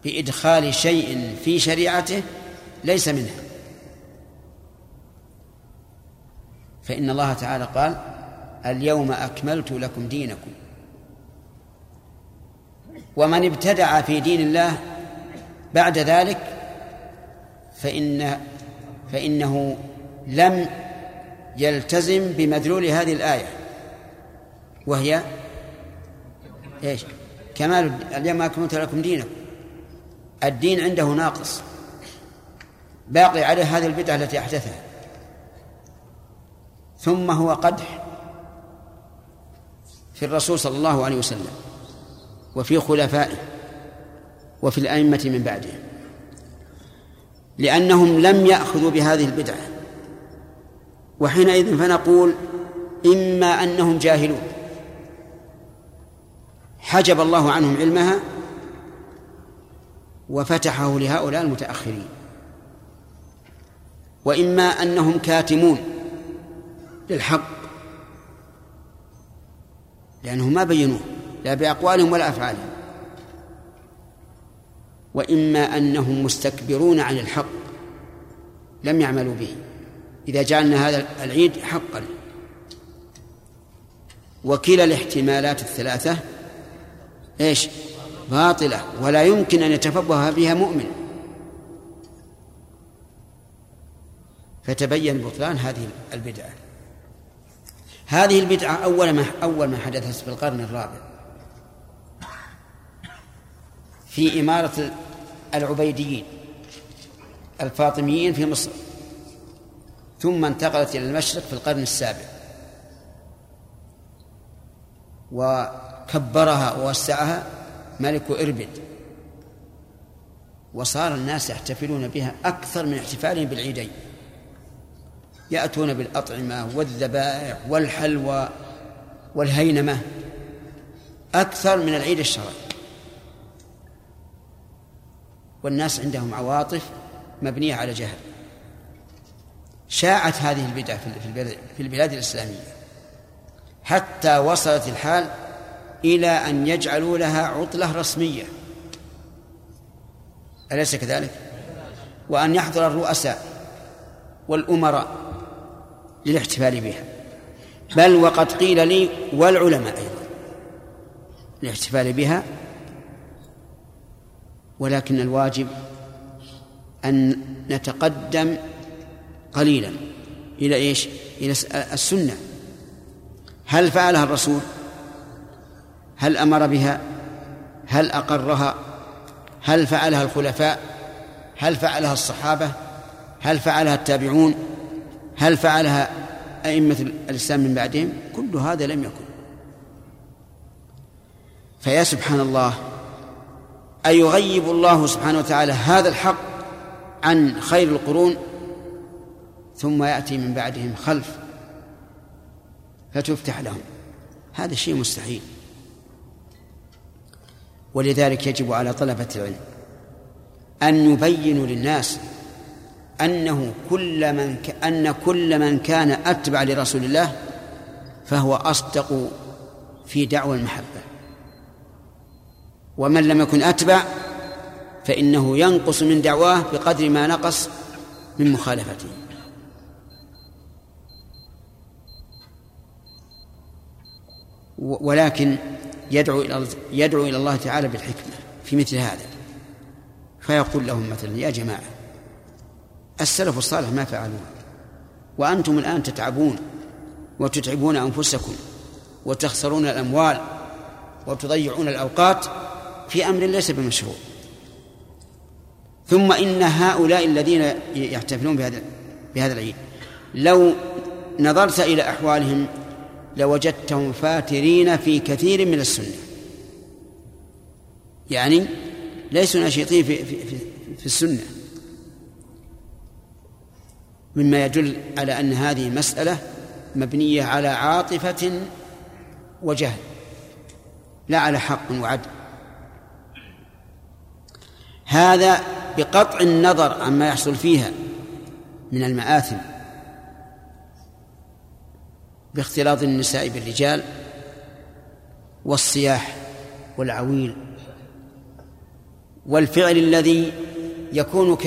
بإدخال شيء في شريعته ليس منها. فإن الله تعالى قال اليوم أكملت لكم دينكم. ومن ابتدع في دين الله بعد ذلك فإن فإنه لم يلتزم بمدلول هذه الآية. وهي إيش؟ كمال اليوم أكملت لكم دينكم. الدين عنده ناقص. باقي عليه هذه البدعة التي أحدثها. ثم هو قدح في الرسول صلى الله عليه وسلم وفي خلفائه وفي الأئمة من بعده لأنهم لم يأخذوا بهذه البدعة. وحينئذ فنقول إما أنهم جاهلون حجب الله عنهم علمها وفتحه لهؤلاء المتأخرين وإما أنهم كاتمون. للحق لأنهم ما بينوه لا بأقوالهم ولا أفعالهم. وإما أنهم مستكبرون عن الحق لم يعملوا به. إذا جعلنا هذا العيد حقا. وكلا الاحتمالات الثلاثة إيش؟ باطلة ولا يمكن أن يتفبه بها مؤمن. فتبين بطلان هذه البدعة. هذه البدعة أول ما أول ما حدثت في القرن الرابع. في إمارة العبيديين الفاطميين في مصر. ثم انتقلت إلى المشرق في القرن السابع. و كبرها ووسعها ملك إربد. وصار الناس يحتفلون بها أكثر من احتفالهم بالعيدين. يأتون بالأطعمة والذبائح والحلوى والهينمة أكثر من العيد الشرعي. والناس عندهم عواطف مبنية على جهل. شاعت هذه البدعة في البلاد الإسلامية. حتى وصلت الحال إلى أن يجعلوا لها عطلة رسمية. أليس كذلك؟ وأن يحضر الرؤساء والأمراء للاحتفال بها. بل وقد قيل لي والعلماء أيضا للاحتفال بها ولكن الواجب أن نتقدم قليلا إلى إيش؟ إلى السنة. هل فعلها الرسول؟ هل أمر بها؟ هل أقرها؟ هل فعلها الخلفاء؟ هل فعلها الصحابة؟ هل فعلها التابعون؟ هل فعلها أئمة الإسلام من بعدهم؟ كل هذا لم يكن. فيا سبحان الله أيغيب الله سبحانه وتعالى هذا الحق عن خير القرون؟ ثم يأتي من بعدهم خلف فتفتح لهم. هذا شيء مستحيل. ولذلك يجب على طلبة العلم أن يبينوا للناس أنه كل من ك... أن كل من كان أتبع لرسول الله فهو أصدق في دعوى المحبة. ومن لم يكن أتبع فإنه ينقص من دعواه بقدر ما نقص من مخالفته. ولكن يدعو إلى يدعو إلى الله تعالى بالحكمة في مثل هذا. فيقول لهم مثلا يا جماعة السلف الصالح ما فعلوه. وأنتم الآن تتعبون وتتعبون أنفسكم وتخسرون الأموال وتضيعون الأوقات في أمر ليس بمشروع. ثم إن هؤلاء الذين يحتفلون بهذا بهذا العيد لو نظرت إلى أحوالهم لوجدتهم فاترين في كثير من السنة. يعني ليسوا نشيطين في, في, في, في السنة. مما يدل على أن هذه مسألة مبنية على عاطفة وجهل لا على حق وعدل. هذا بقطع النظر عما يحصل فيها من المآثم باختلاط النساء بالرجال والصياح والعويل والفعل الذي يكون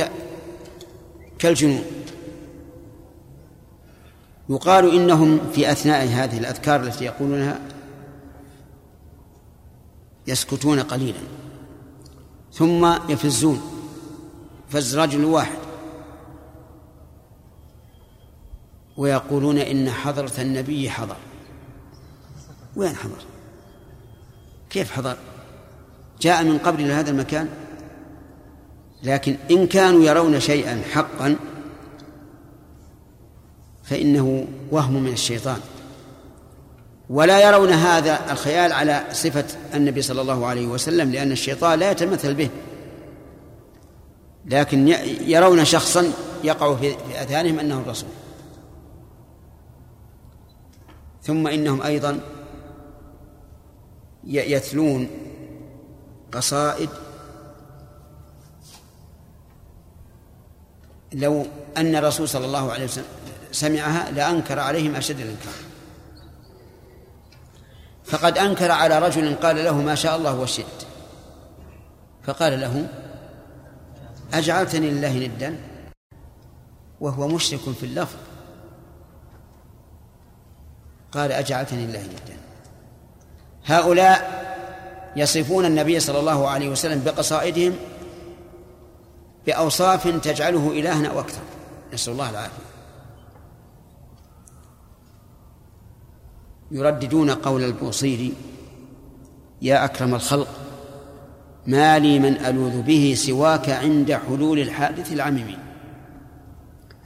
كالجنون. يقال إنهم في أثناء هذه الأذكار التي يقولونها يسكتون قليلا ثم يفزون فز رجل واحد. ويقولون إن حضرة النبي حضر. وين حضر؟ كيف حضر؟ جاء من قبل إلى هذا المكان؟ لكن إن كانوا يرون شيئا حقا فإنه وهم من الشيطان. ولا يرون هذا الخيال على صفة النبي صلى الله عليه وسلم لأن الشيطان لا يتمثل به. لكن يرون شخصا يقع في أذهانهم أنه الرسول ثم إنهم أيضا يتلون قصائد لو أن الرسول صلى الله عليه وسلم سمعها لأنكر عليهم أشد الإنكار. فقد أنكر على رجل قال له ما شاء الله وشئت. فقال له أجعلتني لله ندا وهو مشرك في اللفظ. قال أجعلتني لله ندا. هؤلاء يصفون النبي صلى الله عليه وسلم بقصائدهم بأوصاف تجعله إلها أو أكثر نسأل الله العافية. يرددون قول البوصيري يا أكرم الخلق ما لي من ألوذ به سواك عند حلول الحادث العميم.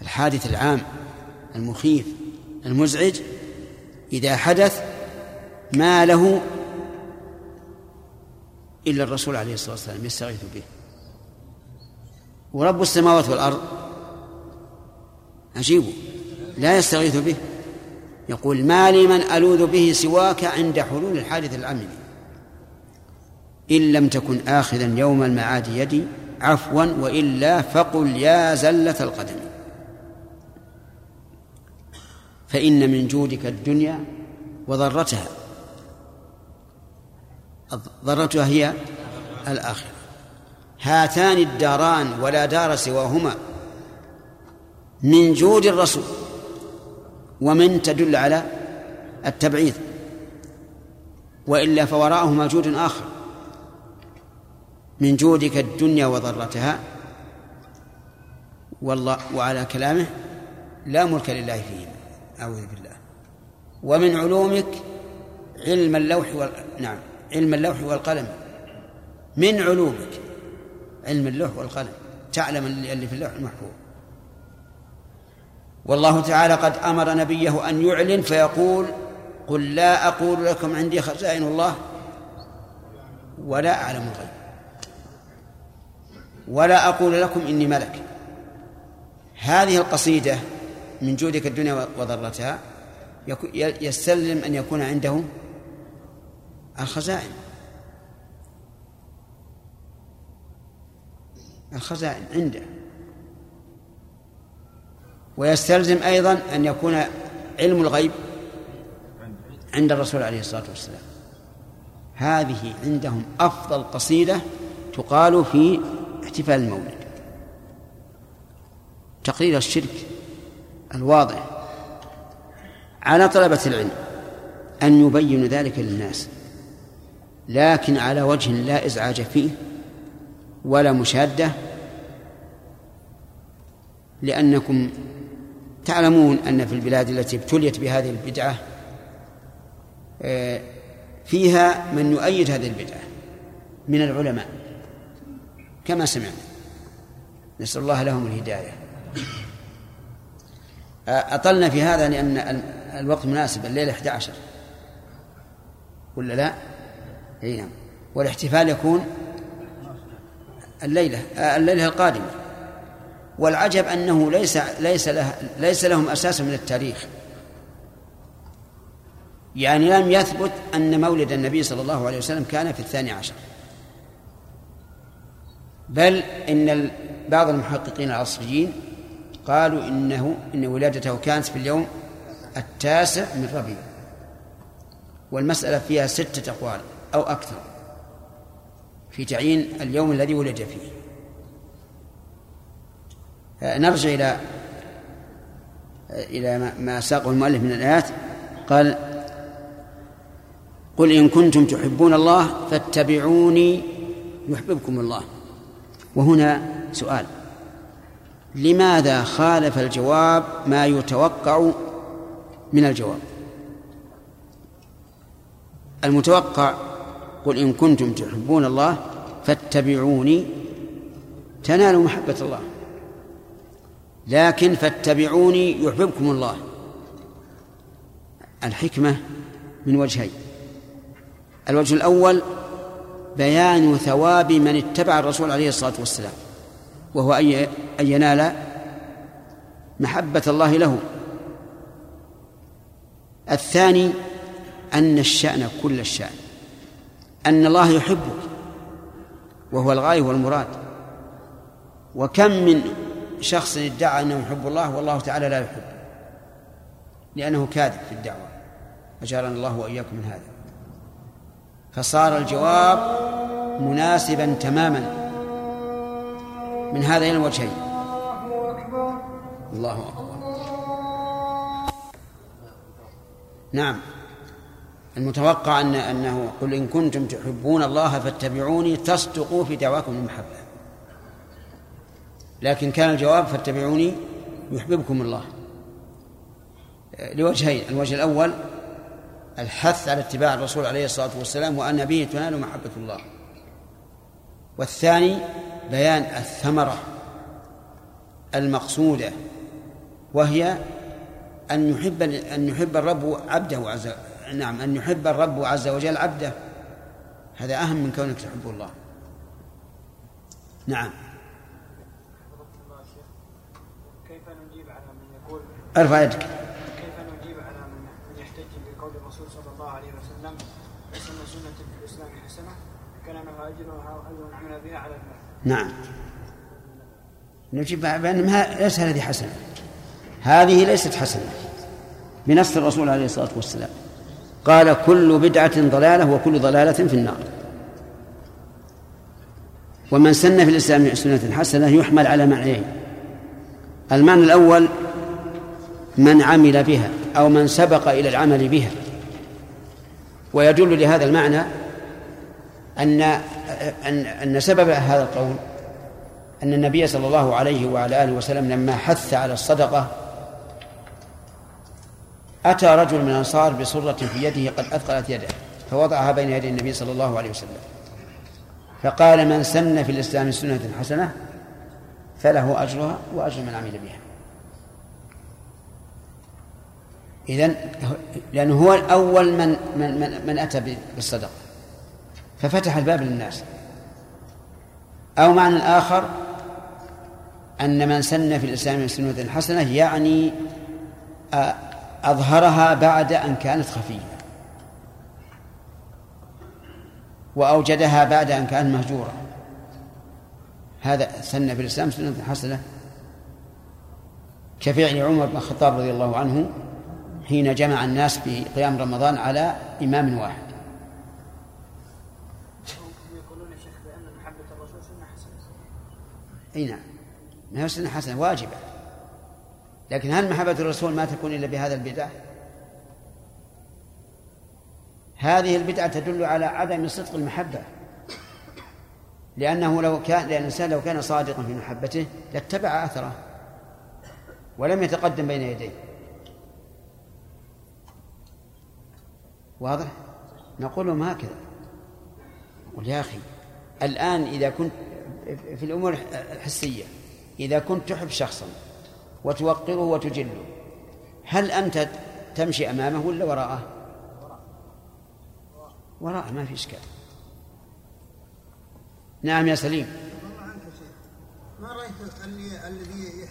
الحادث العام المخيف المزعج إذا حدث ما له إلا الرسول عليه الصلاة والسلام يستغيث به. ورب السماوات والأرض؟ عجيب لا يستغيث به. يقول ما لي من ألوذ به سواك عند حلول الحادث العملي إن لم تكن آخذا يوم المعاد يدي عفوا وإلا فقل يا زلة القدم. فإن من جودك الدنيا وضرتها. ضرتها هي الآخرة. هاتان الداران ولا دار سواهما. من جود الرسول. ومن تدل على التبعيض وإلا فوراءهما جود آخر. من جودك الدنيا وضرتها والله وعلى كلامه لا ملك لله فيهما أعوذ بالله. ومن علومك علم اللوح وال... نعم علم اللوح والقلم. من علومك علم اللوح والقلم. تعلم اللي في اللوح المحفوظ. والله تعالى قد أمر نبيه أن يعلن فيقول قل لا أقول لكم عندي خزائن الله ولا أعلم الغيب. ولا أقول لكم إني ملك. هذه القصيدة من جودك الدنيا وضرتها يستلزم أن يكون عنده الخزائن. الخزائن عنده. ويستلزم أيضا أن يكون علم الغيب عند الرسول عليه الصلاة والسلام. هذه عندهم أفضل قصيدة تقال في احتفال المولد. تقرير الشرك الواضح على طلبة العلم أن يبينوا ذلك للناس لكن على وجه لا إزعاج فيه ولا مشادة لأنكم تعلمون أن في البلاد التي ابتليت بهذه البدعة آه، فيها من يؤيد هذه البدعة من العلماء. كما سمعنا نسأل الله لهم الهداية. آه، أطلنا في هذا لأن الوقت مناسب الليلة 11 ولا لا؟ أي نعم. والاحتفال يكون الليلة آه، الليلة القادمة. والعجب أنه ليس ليس له ليس لهم أساس من التاريخ. يعني لم يثبت أن مولد النبي صلى الله عليه وسلم كان في الثاني عشر. بل إن بعض المحققين العصريين قالوا إنه إن ولادته كانت في اليوم التاسع من ربيع. والمسألة فيها ستة أقوال أو أكثر في تعيين اليوم الذي ولد فيه. نرجع إلى إلى ما ساقه المؤلف من الآيات. قال قل إن كنتم تحبون الله فاتبعوني يحببكم الله. وهنا سؤال لماذا خالف الجواب ما يتوقع من الجواب؟ المتوقع قل إن كنتم تحبون الله فاتبعوني تنالوا محبة الله. لكن فاتبعوني يحببكم الله. الحكمة من وجهين. الوجه الأول بيان ثواب من اتبع الرسول عليه الصلاة والسلام وهو أن ينال محبة الله له. الثاني أن الشأن كل الشأن. أن الله يحبك وهو الغاية والمراد. وكم من شخص ادعى أنه يحب الله والله تعالى لا يحب لأنه كاذب في الدعوة. أجارنا الله وإياكم من هذا. فصار الجواب مناسبا تماما. من هذين الوجهين. الله أكبر. نعم. المتوقع أن أنه قل إن كنتم تحبون الله فاتبعوني تصدقوا في دعواكم المحبة. لكن كان الجواب فاتبعوني يحببكم الله. لوجهين الوجه الأول الحث على اتباع الرسول عليه الصلاة والسلام وأن به تنال محبة الله. والثاني بيان الثمرة المقصودة وهي أن يحب أن يحب الرب عبده عز نعم أن يحب الرب عز وجل عبده. هذا أهم من كونك تحب الله. نعم. أرفع يدك. كيف نجيب على من يحتج بقول الرسول صلى الله عليه وسلم ليس من سنة في الإسلام حسنة له أجرها أجر عمل بها على الله نعم. نجيب بأن ليس هذه حسنة. هذه ليست حسنة. بنص الرسول عليه الصلاة والسلام. قال كل بدعة ضلالة وكل ضلالة في النار. ومن سن في الإسلام سنة حسنة يحمل على معنيين. المعنى الأول من عمل بها أو من سبق إلى العمل بها. ويدل لهذا المعنى أن أن أن سبب هذا القول أن النبي صلى الله عليه وعلى آله وسلم لما حث على الصدقة أتى رجل من الأنصار بصرة في يده قد أثقلت يده فوضعها بين يدي النبي صلى الله عليه وسلم. فقال من سن في الإسلام سنة حسنة فله أجرها وأجر من عمل بها. إذن لأنه هو الأول من من من, من أتى بالصدقة ففتح الباب للناس. أو معنى آخر أن من سن في الإسلام سنة حسنة يعني أظهرها بعد أن كانت خفية. وأوجدها بعد أن كانت مهجورة. هذا سن في الإسلام سنة حسنة. كفعل عمر بن الخطاب رضي الله عنه حين جمع الناس في قيام رمضان على إمام واحد. أي نعم. ما هي سنة حسنة؟ واجبة. لكن هل محبة الرسول ما تكون إلا بهذا البدعة؟ هذه البدعة تدل على عدم صدق المحبة. لأنه لو كان لأن الإنسان لو كان صادقا في محبته لاتبع أثره ولم يتقدم بين يديه. واضح؟ نقول لهم هكذا. نقول يا أخي الآن إذا كنت في الأمور الحسية إذا كنت تحب شخصا وتوقره وتجله هل أنت تمشي أمامه ولا وراءه؟ وراءه ما في إشكال. نعم يا سليم. ما اللي الذي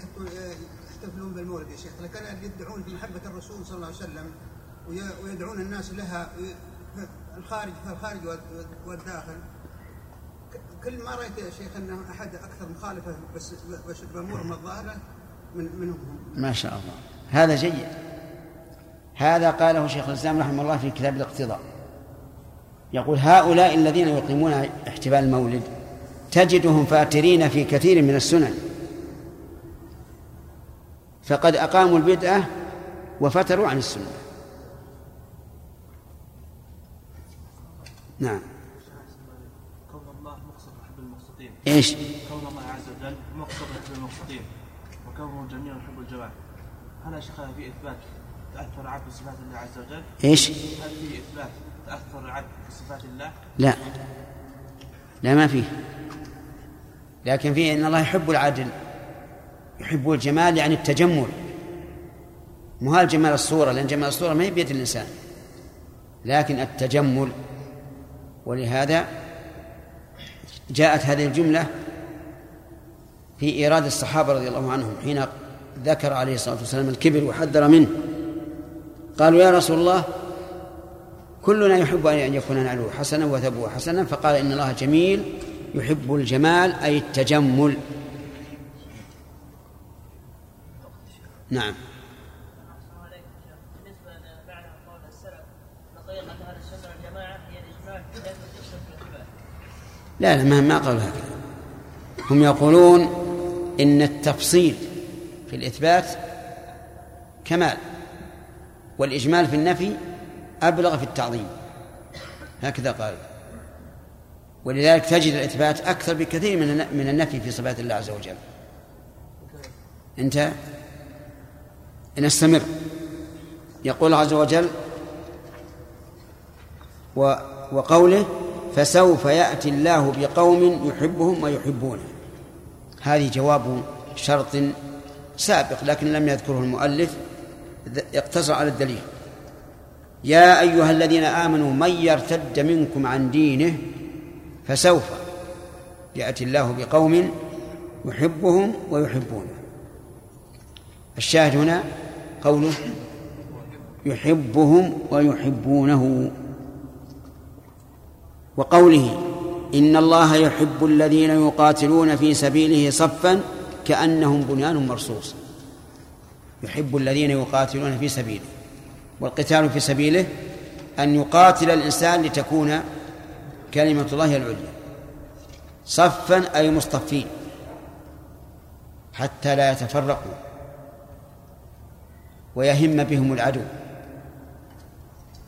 يحتفلون بالمولد يا شيخ؟ لكن يدعون بمحبه الرسول صلى الله عليه وسلم ويدعون الناس لها الخارج في الخارج والداخل. كل ما رأيت يا شيخ أنه أحد أكثر مخالفة بس بامورهم الظاهرة من منهم ما شاء الله. هذا جيد. هذا قاله شيخ الإسلام رحمه الله في كتاب الاقتضاء. يقول هؤلاء الذين يقيمون احتفال المولد تجدهم فاترين في كثير من السنن. فقد أقاموا البدعة وفتروا عن السنة. نعم كون الله مقصد يحب المقسطين إيش؟ كون الله عز وجل مقصد يحب المقسطين وكونه جميل يحب الجمال هل يا شيخ في إثبات تأثر العبد بصفات الله عز وجل؟ إيش؟ هل في إثبات تأثر العبد بصفات الله؟ لا لا ما فيه لكن فيه إن الله يحب العدل يحب الجمال يعني التجمل مو هذا جمال الصورة لأن جمال الصورة ما هي بيد الإنسان لكن التجمل ولهذا جاءت هذه الجملة في إيراد الصحابة رضي الله عنهم حين ذكر عليه الصلاة والسلام الكبر وحذر منه. قالوا يا رسول الله كلنا يحب أن يكون نعله حسنا وثبوة حسنا فقال إن الله جميل يحب الجمال أي التجمل. نعم بالنسبة لمعنى قول السلف طريقه أهل السنة والجماعه هي الاجماع في ذات الاسم في العباده. لا لا ما ما قالوا هكذا هم يقولون إن التفصيل في الإثبات كمال والإجمال في النفي أبلغ في التعظيم. هكذا قال. ولذلك تجد الإثبات أكثر بكثير من من النفي في صفات الله عز وجل. انتهى نستمر. يقول عز وجل و وقوله فسوف يأتي الله بقوم يحبهم ويحبونه. هذه جواب شرط سابق لكن لم يذكره المؤلف. اقتصر على الدليل. يا أيها الذين آمنوا من يرتد منكم عن دينه فسوف يأتي الله بقوم يحبهم ويحبونه. الشاهد هنا قوله يحبهم ويحبونه. وقوله إن الله يحب الذين يقاتلون في سبيله صفا كأنهم بنيان مرصوص. يحب الذين يقاتلون في سبيله والقتال في سبيله أن يقاتل الإنسان لتكون كلمة الله العليا صفا أي مصطفين حتى لا يتفرقوا ويهم بهم العدو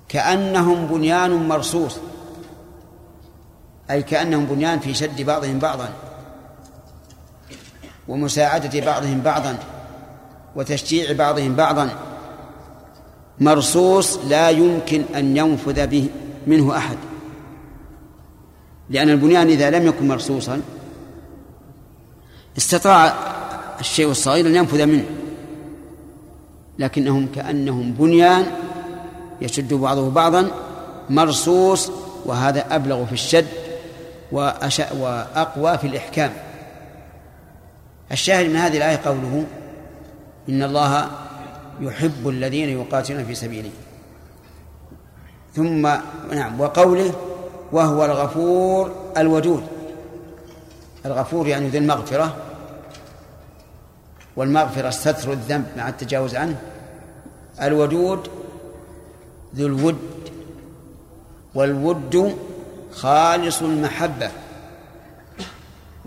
كأنهم بنيان مرصوص. أي كأنهم بنيان في شد بعضهم بعضا ومساعدة بعضهم بعضا وتشجيع بعضهم بعضا. مرصوص لا يمكن أن ينفذ به منه أحد لأن البنيان إذا لم يكن مرصوصا استطاع الشيء الصغير أن ينفذ منه لكنهم كأنهم بنيان يشد بعضه بعضا مرصوص وهذا أبلغ في الشد. وأقوى في الإحكام. الشاهد من هذه الآية قوله إن الله يحب الذين يقاتلون في سبيله. ثم نعم وقوله وهو الغفور الودود. الغفور يعني ذي المغفرة والمغفرة ستر الذنب مع التجاوز عنه. الودود ذو الود والود خالص المحبة.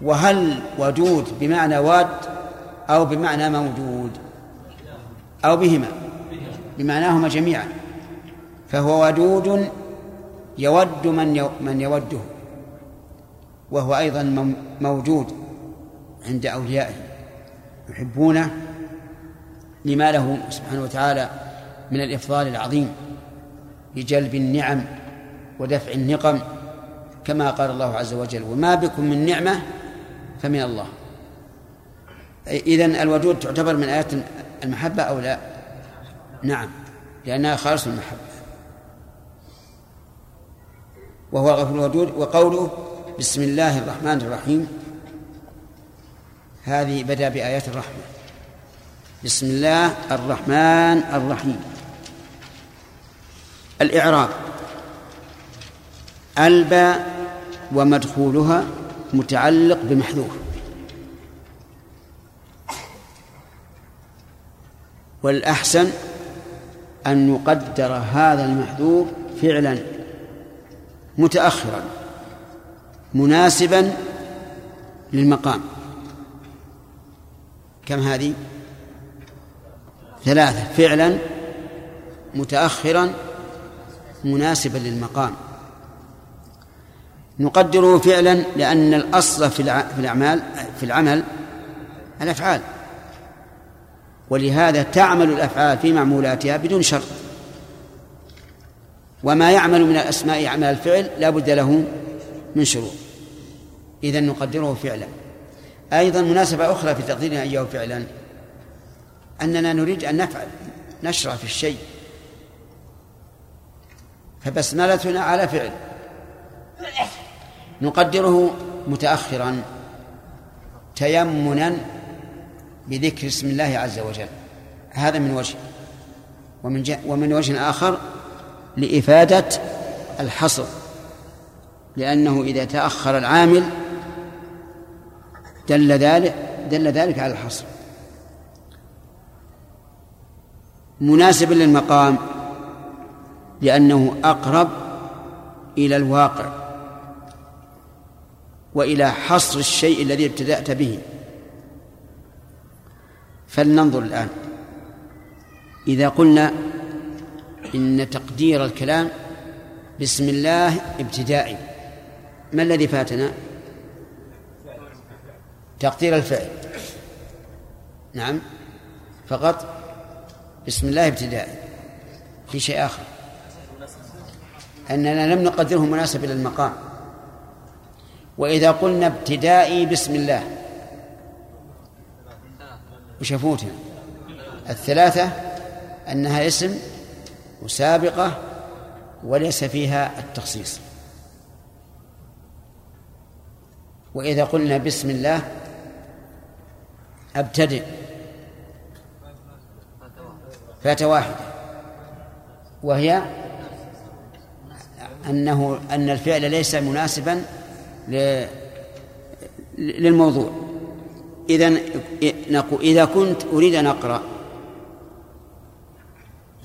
وهل ودود بمعنى واد أو بمعنى موجود؟ أو بهما. بمعناهما جميعا. فهو ودود يود من من يوده. وهو أيضا موجود عند أوليائه. يحبونه لما له سبحانه وتعالى من الإفضال العظيم. بجلب النعم ودفع النقم. كما قال الله عز وجل وما بكم من نعمة فمن الله. إذن الودود تعتبر من آيات المحبة أو لا؟ نعم لأنها خالص المحبة وهو الغفور الودود وقوله بسم الله الرحمن الرحيم هذه بدأ بآيات الرحمة. بسم الله الرحمن الرحيم. الإعراب الباء ومدخولها متعلق بمحذوف. والأحسن أن يقدر هذا المحذوف فعلا متأخرا مناسبا للمقام. كم هذه؟ ثلاثة. فعلا متأخرا مناسبا للمقام. نقدره فعلا لأن الأصل في الأعمال في العمل الأفعال. ولهذا تعمل الأفعال في معمولاتها بدون شرط. وما يعمل من الأسماء أعمال الفعل لا بد له من شروط. إذا نقدره فعلا. أيضا مناسبة أخرى في تقديرنا إياه فعلا أننا نريد أن نفعل نشرع في الشيء. فبسملتنا على فعل. نقدره متأخرا تيمنا بذكر اسم الله عز وجل. هذا من وجه ومن ومن وجه آخر لإفادة الحصر. لأنه إذا تأخر العامل دل ذلك دل ذلك على الحصر. مناسب للمقام لأنه أقرب إلى الواقع. وإلى حصر الشيء الذي ابتدأت به. فلننظر الآن. إذا قلنا إن تقدير الكلام بسم الله ابتدائي. ما الذي فاتنا؟ تقدير الفعل. نعم. فقط بسم الله ابتدائي. في شيء آخر. أننا لم نقدره مناسب إلى المقام. وإذا قلنا ابتدائي بسم الله. وشفوتها الثلاثة أنها اسم وسابقة وليس فيها التخصيص. وإذا قلنا بسم الله أبتدئ. فات واحدة. وهي أنه أن الفعل ليس مناسبا للموضوع. إذا إذا كنت أريد أن أقرأ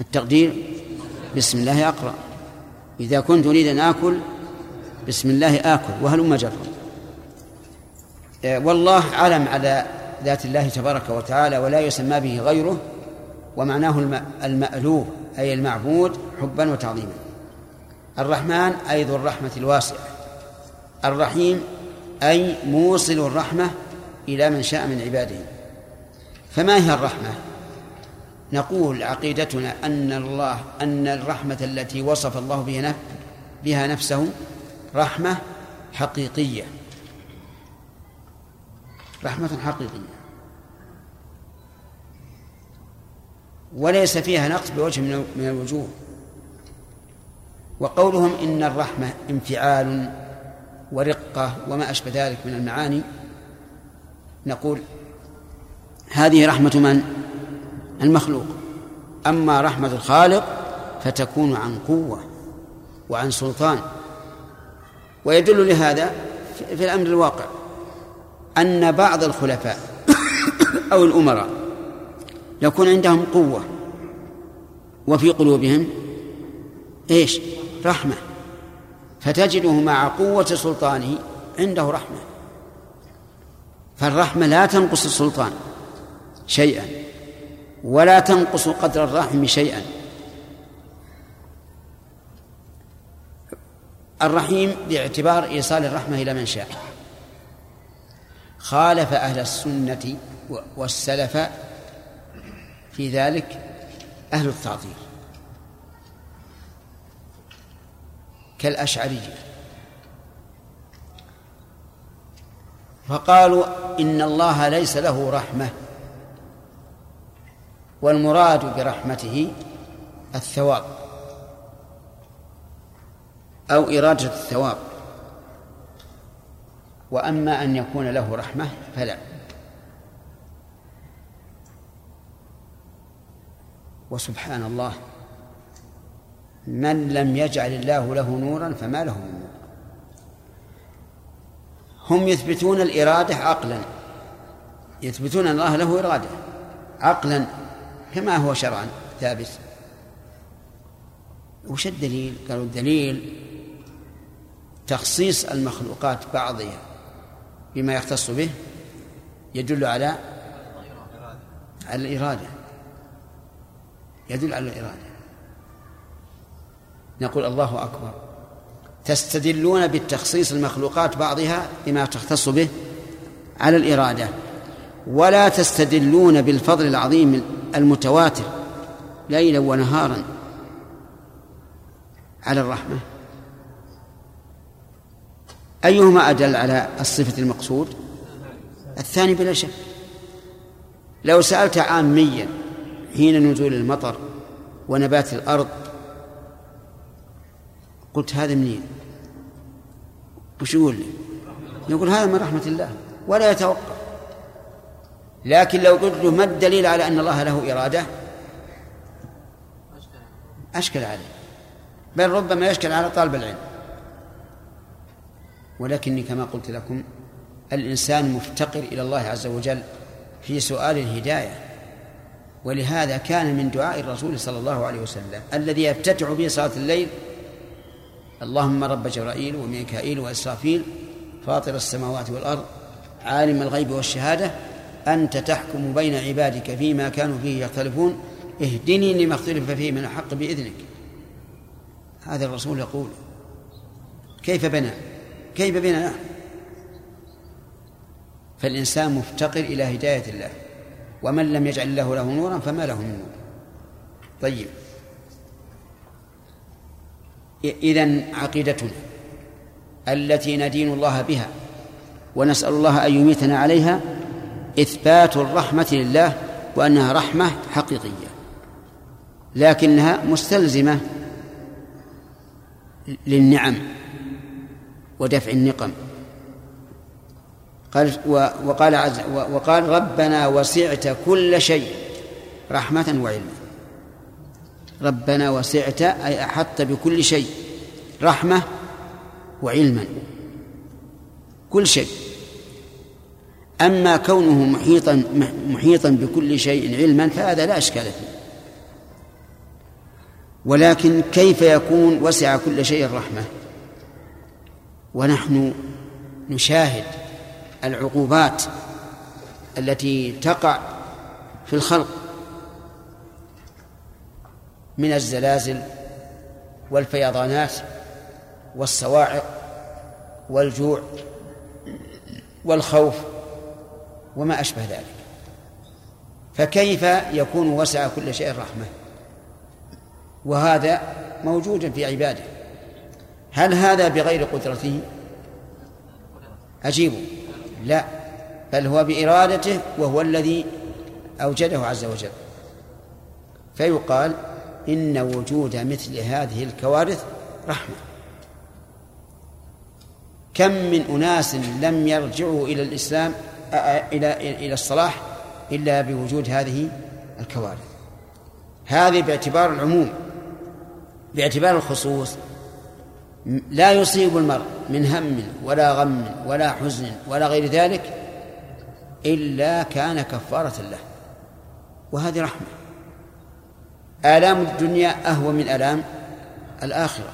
التقدير بسم الله أقرأ. إذا كنت أريد أن آكل بسم الله آكل. وهلم جرا آه، والله علم على ذات الله تبارك وتعالى ولا يسمى به غيره ومعناه الم- المألوه أي المعبود حبا وتعظيما. الرحمن أي ذو الرحمة الواسعة. الرحيم أي موصل الرحمة إلى من شاء من عباده. فما هي الرحمة؟ نقول عقيدتنا أن الله أن الرحمة التي وصف الله بها نف- بها نفسه رحمة حقيقية. رحمة حقيقية. وليس فيها نقص بوجه من الوجوه. وقولهم إن الرحمة انفعال ورقة وما أشبه ذلك من المعاني نقول هذه رحمة من؟ المخلوق أما رحمة الخالق فتكون عن قوة وعن سلطان ويدل لهذا في الأمر الواقع أن بعض الخلفاء أو الأمراء يكون عندهم قوة وفي قلوبهم إيش؟ رحمة فتجده مع قوة سلطانه عنده رحمة. فالرحمة لا تنقص السلطان شيئا ولا تنقص قدر الرحم شيئا. الرحيم باعتبار إيصال الرحمة إلى من شاء. خالف أهل السنة والسلف في ذلك أهل التعطيل كالأشعرية فقالوا إن الله ليس له رحمة والمراد برحمته الثواب أو إرادة الثواب. وأما أن يكون له رحمة فلا. وسبحان الله. من لم يجعل الله له نورا فما له من نور. هم يثبتون الإرادة عقلا. يثبتون أن الله له إرادة عقلا كما هو شرعا ثابت. وش الدليل؟ قالوا الدليل تخصيص المخلوقات بعضها بما يختص به يدل على على الإرادة. يدل على الإرادة. نقول الله أكبر. تستدلون بالتخصيص المخلوقات بعضها بما تختص به على الإرادة. ولا تستدلون بالفضل العظيم المتواتر ليلا ونهارا على الرحمة. أيهما أدل على الصفة المقصود؟ الثاني بلا شك. لو سألت عاميا حين نزول المطر ونبات الأرض قلت هذا منين؟ وش يقول لي؟ يقول هذا من رحمة الله ولا يتوقف. لكن لو قلت له ما الدليل على أن الله له إرادة؟ أشكل عليه. بل ربما يشكل على طالب العلم. ولكني كما قلت لكم الإنسان مفتقر إلى الله عز وجل في سؤال الهداية. ولهذا كان من دعاء الرسول صلى الله عليه وسلم الذي يفتتح به صلاة الليل اللهم رب جبرائيل وميكائيل وإسرافيل فاطر السماوات والأرض عالم الغيب والشهادة أنت تحكم بين عبادك فيما كانوا فيه يختلفون اهدني لما اختلف فيه من الحق بإذنك. هذا الرسول يقول كيف بنا؟ كيف بنا نحن؟ فالإنسان مفتقر إلى هداية الله ومن لم يجعل الله له نورا فما له من نور. طيب. إذن عقيدتنا التي ندين الله بها ونسأل الله أن يميتنا عليها إثبات الرحمة لله وأنها رحمة حقيقية لكنها مستلزمة للنعم ودفع النقم. قال وقال عز وقال ربنا وسعت كل شيء رحمة وعلما. ربنا وسعت أي أحط بكل شيء رحمة وعلما. كل شيء. أما كونه محيطا محيطا بكل شيء علما فهذا لا إشكال فيه. ولكن كيف يكون وسع كل شيء رحمة ونحن نشاهد العقوبات التي تقع في الخلق. من الزلازل والفيضانات والصواعق والجوع والخوف وما أشبه ذلك. فكيف يكون وسع كل شيء رحمة؟ وهذا موجود في عباده. هل هذا بغير قدرته؟ أجيبوا لا بل هو بإرادته وهو الذي أوجده عز وجل. فيقال إن وجود مثل هذه الكوارث رحمة. كم من أناس لم يرجعوا إلى الإسلام إلى إلى الصلاح إلا بوجود هذه الكوارث. هذه باعتبار العموم باعتبار الخصوص. لا يصيب المرء من هم ولا غم ولا حزن ولا غير ذلك إلا كان كفارة له وهذه رحمة. آلام الدنيا أهوى من آلام الآخرة.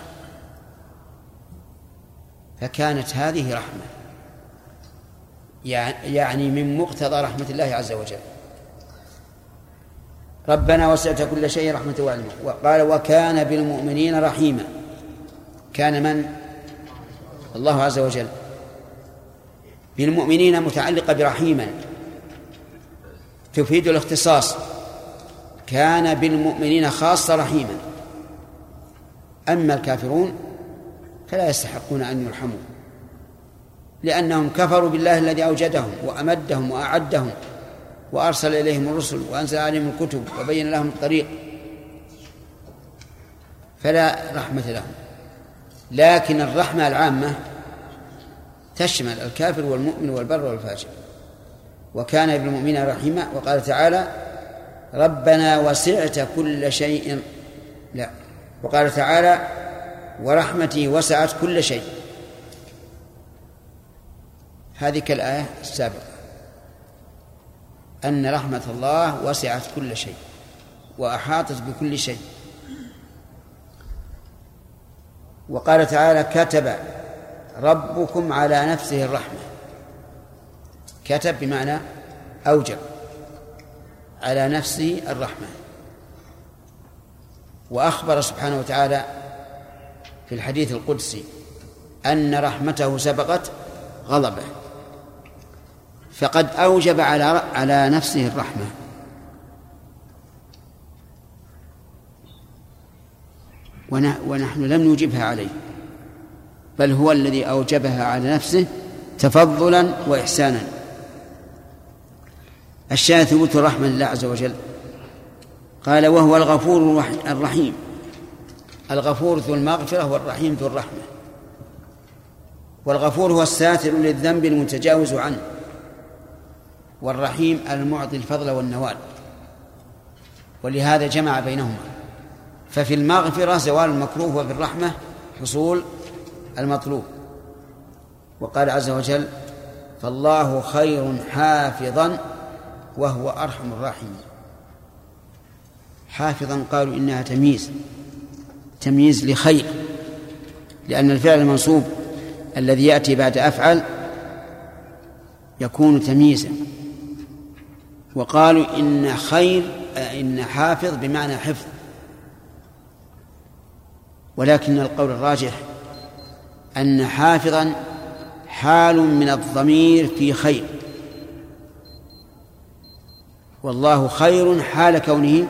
فكانت هذه رحمة. يعني من مقتضى رحمة الله عز وجل. ربنا وسعت كل شيء رحمة وعلما وقال وكان بالمؤمنين رحيما. كان من؟ الله عز وجل. بالمؤمنين متعلقة برحيما. تفيد الاختصاص. كان بالمؤمنين خاصة رحيما. أما الكافرون فلا يستحقون أن يرحموا لأنهم كفروا بالله الذي أوجدهم وأمدهم وأعدهم وأرسل إليهم الرسل وأنزل عليهم الكتب وبين لهم الطريق فلا رحمة لهم. لكن الرحمة العامة تشمل الكافر والمؤمن والبر والفاجر. وكان بالمؤمنين رحيما وقال تعالى ربنا وسعت كل شيء. لا. وقال تعالى ورحمتي وسعت كل شيء. هذه كالآية السابقة. أن رحمة الله وسعت كل شيء وأحاطت بكل شيء. وقال تعالى كتب ربكم على نفسه الرحمة. كتب بمعنى أوجب. على نفسه الرحمة. وأخبر سبحانه وتعالى في الحديث القدسي أن رحمته سبقت غضبه فقد أوجب على على نفسه الرحمة. ونحن لم نوجبها عليه بل هو الذي أوجبها على نفسه تفضلا وإحسانا. الشاهد ثبوت الرحمة لله عز وجل. قال وهو الغفور الرحيم. الغفور ذو المغفرة والرحيم ذو الرحمة. والغفور هو الساتر للذنب المتجاوز عنه. والرحيم المعطي الفضل والنوال. ولهذا جمع بينهما. ففي المغفرة زوال المكروه وفي الرحمة حصول المطلوب. وقال عز وجل فالله خير حافظا وهو أرحم الراحمين. حافظا قالوا إنها تمييز تمييز لخير لأن الفعل المنصوب الذي يأتي بعد أفعل يكون تمييزا. وقالوا إن خير إن حافظ بمعنى حفظ. ولكن القول الراجح أن حافظا حال من الضمير في خير. والله خير حال كونه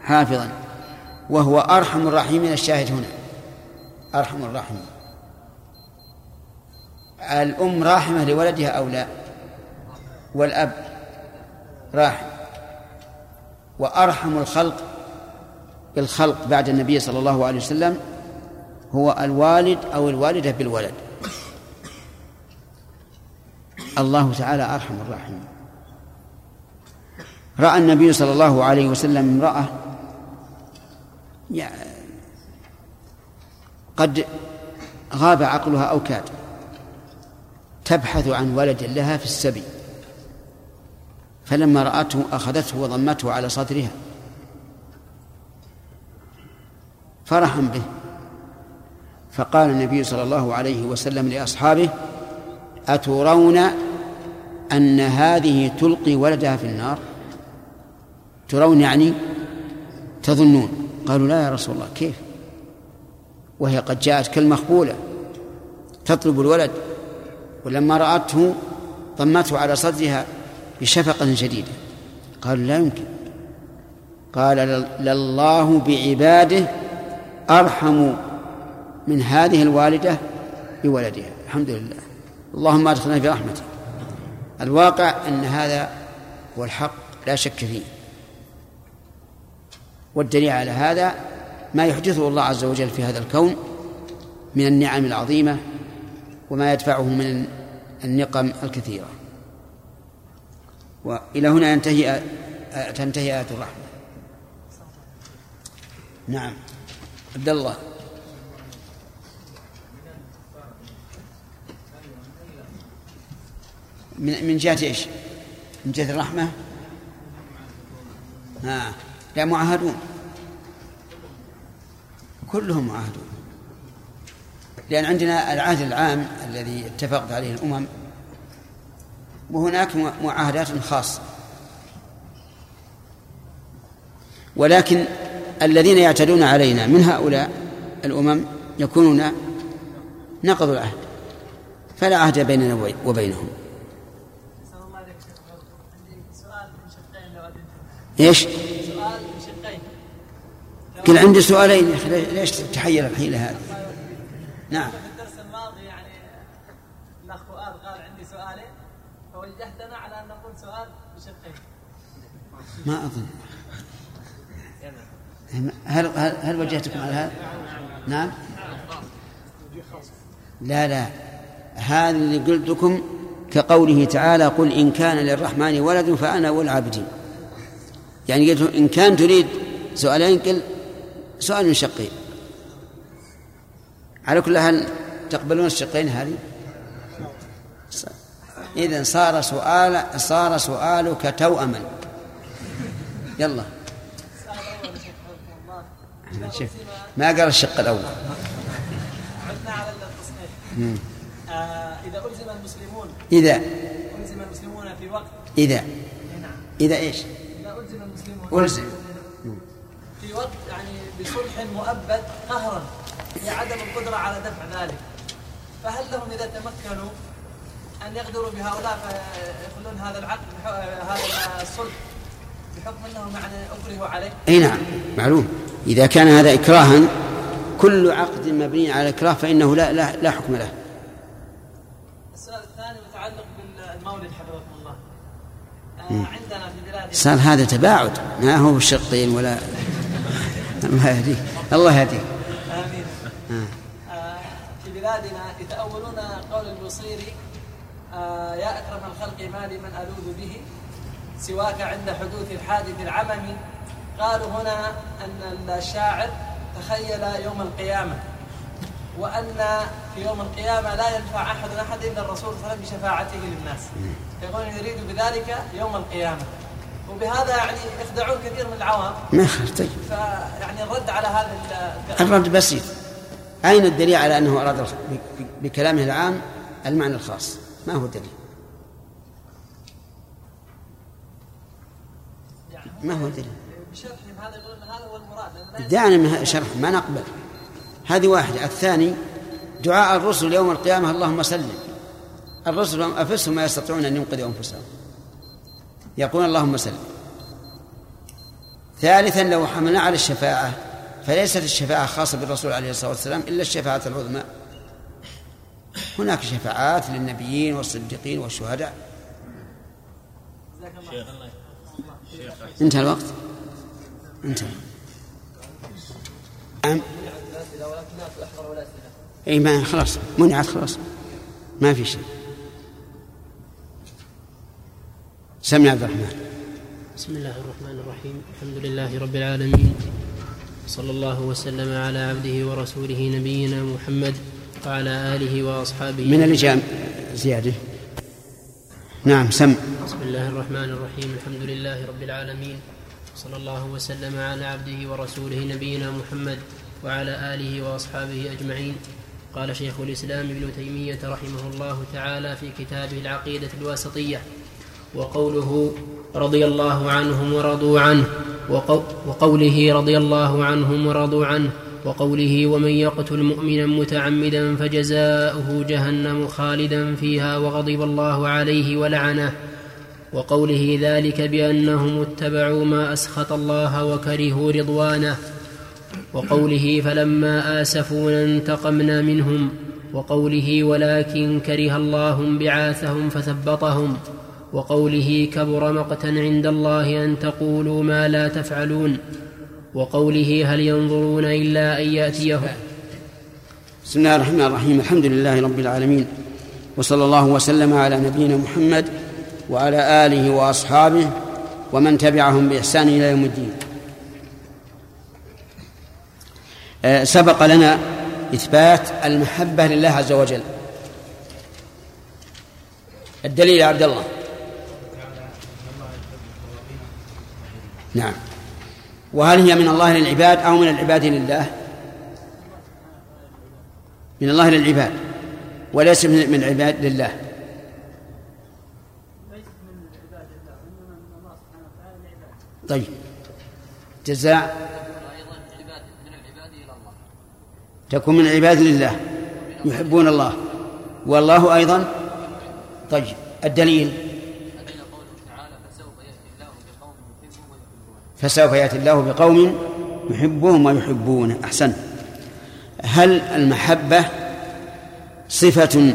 حافظا وهو أرحم الراحمين. الشاهد هنا أرحم الراحمين. الأم راحمة لولدها أو لا؟ والأب راحم. وأرحم الخلق بالخلق بعد النبي صلى الله عليه وسلم هو الوالد أو الوالدة بالولد. الله تعالى أرحم الراحمين. رأى النبي صلى الله عليه وسلم امرأة قد غاب عقلها أو كاد تبحث عن ولد لها في السبي. فلما رأته أخذته وضمته على صدرها. فرحا به. فقال النبي صلى الله عليه وسلم لأصحابه أترون أن هذه تلقي ولدها في النار؟ ترون يعني تظنون. قالوا لا يا رسول الله كيف؟ وهي قد جاءت كالمخبولة تطلب الولد ولما رأته ضمته على صدرها بشفقة شديدة. قالوا لا يمكن. قال لله بعباده أرحم من هذه الوالدة بولدها. الحمد لله. اللهم أدخلنا في رحمتك الواقع أن هذا هو الحق لا شك فيه. والدليل على هذا ما يحدثه الله عز وجل في هذا الكون من النعم العظيمة وما يدفعه من النقم الكثيرة. وإلى هنا ينتهي تنتهي آية الرحمة. نعم. عبد الله. من من جهة إيش؟ من جهة الرحمة؟ ها. لا معاهدون. كلهم معاهدون. لأن عندنا العهد العام الذي اتفقت عليه الأمم وهناك معاهدات خاصة. ولكن الذين يعتدون علينا من هؤلاء الأمم يكونون نقضوا العهد فلا عهد بيننا وبينهم. إيش؟ قل عندي سؤالين يا أخي ليش تحير الحيلة هذه؟ نعم. في الدرس الماضي يعني الأخ فؤاد قال عندي سؤالين فوجهتنا على أن نقول سؤال بشقين. ما أظن. هل هل, هل وجهتكم على هذا؟ نعم. لا لا. هذا اللي قلت لكم كقوله تعالى قل إن كان للرحمن ولد فأنا والعابدين. يعني قلت إن كان تريد سؤالين قل سؤال شقي. على كل هل تقبلون الشقين هذه؟ إذا صار سؤال صار سؤالك توأما. يلا. شوف ما قال الشق الأول؟ عدنا على التصحيح آه إذا ألزم المسلمون إذا. ألزم المسلمون في وقت. إذا. نعم. إذا إيش؟ إذا ألزم المسلمون ألزم. في وقت يعني بصلح مؤبد قهرا لعدم القدرة على دفع ذلك. فهل لهم إذا تمكنوا أن يقدروا بهؤلاء؟ يخلون هذا العقد هذا الصلح بحكم أنهم أكرهوا عليه؟ أي نعم معلوم. إذا كان هذا إكراها كل عقد مبني على إكراه فإنه لا لا, لا حكم له. السؤال الثاني متعلق بالمولد حفظكم الله. آه عندنا في بلادنا صار هذا تباعد. ما هو شقين ولا الله يهديك الله يهديك آمين. آه. في بلادنا يتأولون قول البوصيري آه يا أكرم الخلق ما لي من ألوذ به سواك عند حدوث الحادث العممي قالوا هنا أن الشاعر تخيل يوم القيامة وأن في يوم القيامة لا ينفع أحد أحد إلا الرسول صلى الله عليه وسلم بشفاعته للناس. يقول يريد بذلك يوم القيامة. وبهذا يعني يخدعون كثير من العوام. ما يخالف طيب. فيعني الرد على هذا الرد بسيط. أين الدليل على أنه أراد بكلامه العام المعنى الخاص؟ ما هو الدليل؟ ما هو الدليل؟ بشرحهم هذا يقولون هذا هو المراد دعنا من شرح ما نقبل. هذه واحدة. الثاني دعاء الرسل يوم القيامة اللهم سلم. الرسل أنفسهم ما يستطيعون أن ينقذوا أنفسهم. يقول اللهم سلم ثالثا لو حملنا على الشفاعة فليست الشفاعة خاصة بالرسول عليه الصلاة والسلام إلا الشفاعة العظمى. هناك شفاعات للنبيين والصديقين والشهداء. انتهى الوقت. انتهى. نعم اي ما خلاص منعت خلاص. ما في شيء. سمع عبد الرحمن. بسم الله الرحمن الرحيم. الحمد لله رب العالمين. صلى الله وسلم على عبده ورسوله نبينا محمد وعلى آله وأصحابه من اللي جاء زيادة؟ نعم سم. بسم الله الرحمن الرحيم. الحمد لله رب العالمين. صلى الله وسلم على عبده ورسوله نبينا محمد وعلى آله وأصحابه أجمعين. قال شيخ الإسلام ابن تيمية رحمه الله تعالى في كتابه العقيدة الواسطية وقوله رضي الله عنهم ورضوا عنه وقوله رضي الله عنهم ورضوا عنه وقوله ومن يقتل مؤمنا متعمدا فجزاؤه جهنم خالدا فيها وغضب الله عليه ولعنه وقوله ذلك بأنهم اتبعوا ما أسخط الله وكرهوا رضوانه وقوله فلما آسفونا انتقمنا منهم وقوله ولكن كره الله بعاثهم فثبطهم وقوله كبر مقتا عند الله أن تقولوا ما لا تفعلون وقوله هل ينظرون إلا أن يأتيهم. بسم الله الرحمن الرحيم. الحمد لله رب العالمين. وصلى الله وسلم على نبينا محمد وعلى آله وأصحابه ومن تبعهم بإحسان إلى يوم الدين. آه، سبق لنا إثبات المحبة لله عز وجل. الدليل يا عبد الله. نعم. وهل هي من الله للعباد أو من العباد لله؟ من الله للعباد وليس من العباد لله. طيب. جزاء. تكون من العباد لله. يحبون الله. والله أيضا. طيب. الدليل. فسوف يأتي الله بقوم يحبهم ويحبونه. أحسن. هل المحبة صفة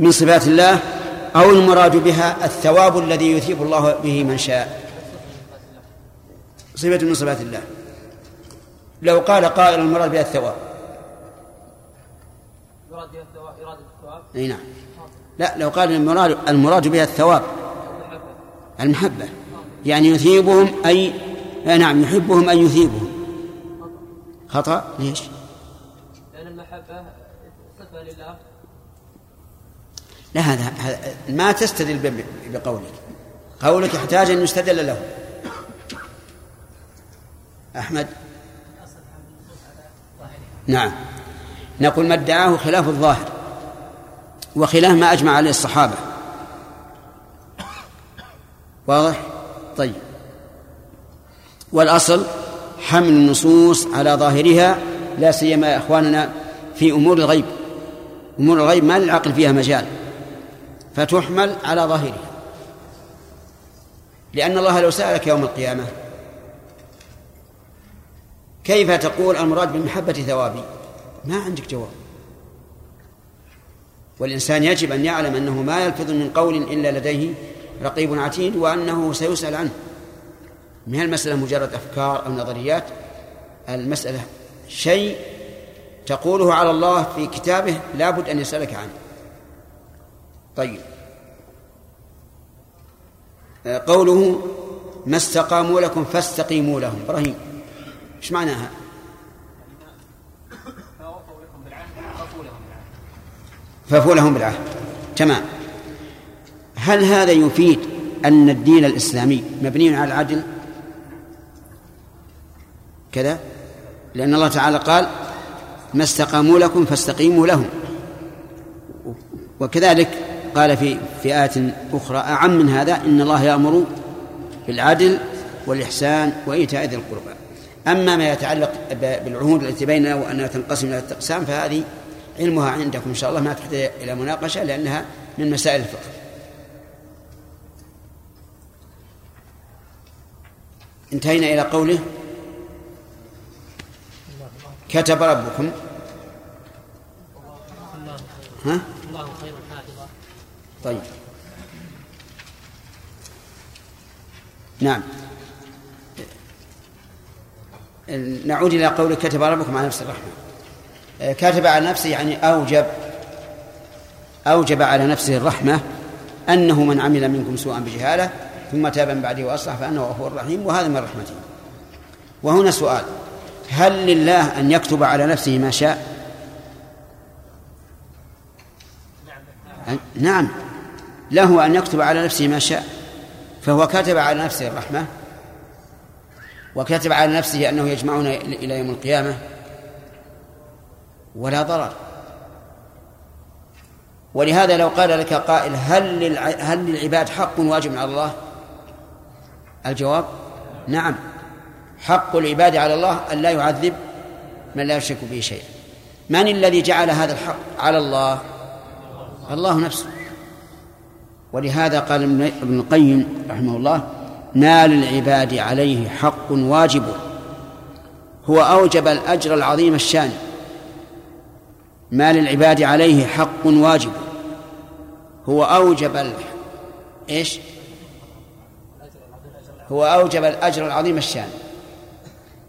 من صفات الله أو المراد بها الثواب الذي يثيب الله به من شاء؟ صفة من صفات الله. لو قال قائل المراد بها الثواب. بها الثواب إرادة الثواب؟ أي نعم. لا لو قال المراد المراد بها الثواب. المحبة. يعني يثيبهم أي نعم يحبهم أن يثيبهم. خطأ؟ ليش؟ لأن المحبة صفة لله. لا هذا ما تستدل بقولك. قولك يحتاج أن يستدل له. أحمد؟ نعم. نقول ما ادعاه خلاف الظاهر وخلاف ما أجمع عليه الصحابة. واضح؟ طيب. والأصل حمل النصوص على ظاهرها لا سيما يا إخواننا في أمور الغيب. أمور الغيب ما للعقل فيها مجال فتحمل على ظاهرها. لأن الله لو سألك يوم القيامة كيف تقول المراد بالمحبة ثوابي؟ ما عندك جواب. والإنسان يجب أن يعلم أنه ما يلفظ من قول إلا لديه رقيب عتيد وأنه سيسأل عنه. من المسألة مجرد أفكار أو نظريات؟ المسألة شيء تقوله على الله في كتابه لابد أن يسألك عنه. طيب. قوله ما استقاموا لكم فاستقيموا لهم. إبراهيم إيش معناها؟ ففوا لهم بالعهد. تمام. هل هذا يفيد أن الدين الإسلامي مبني على العدل؟ كذا؟ لأن الله تعالى قال ما استقاموا لكم فاستقيموا لهم. وكذلك قال في في آية أخرى أعم من هذا؟ إن الله يأمر بالعدل والإحسان وإيتاء ذي القربى. أما ما يتعلق بالعهود التي بيننا وأنها تنقسم إلى التقسام فهذه علمها عندكم إن شاء الله ما تحتاج إلى مناقشة لأنها من مسائل الفقه. انتهينا إلى قوله كتب ربكم. ها؟ الله خير طيب. نعم. نعود إلى قوله كتب ربكم على نفس الرحمة. كتب على نفسه يعني أوجب أوجب على نفسه الرحمة أنه من عمل منكم سوءا بجهالة ثم تاب من بعده وأصلح فأنه غفور رحيم وهذا من رحمته. وهنا سؤال. هل لله أن يكتب على نفسه ما شاء نعم له أن يكتب على نفسه ما شاء فهو كتب على نفسه الرحمة وكتب على نفسه أنه يجمعنا إلى يوم القيامة ولا ضرر ولهذا لو قال لك قائل هل. هل للعباد حق واجب على الله؟ الجواب نعم حق العباد على الله أن لا يعذب من لا يشرك به شيئا. من الذي جعل هذا الحق على الله؟ الله نفسه. ولهذا قال ابن القيم رحمه الله ما للعباد عليه حق واجب. هو أوجب الأجر العظيم الشان. ما للعباد عليه حق واجب. هو أوجب ال... إيش؟ هو أوجب الأجر العظيم الشان.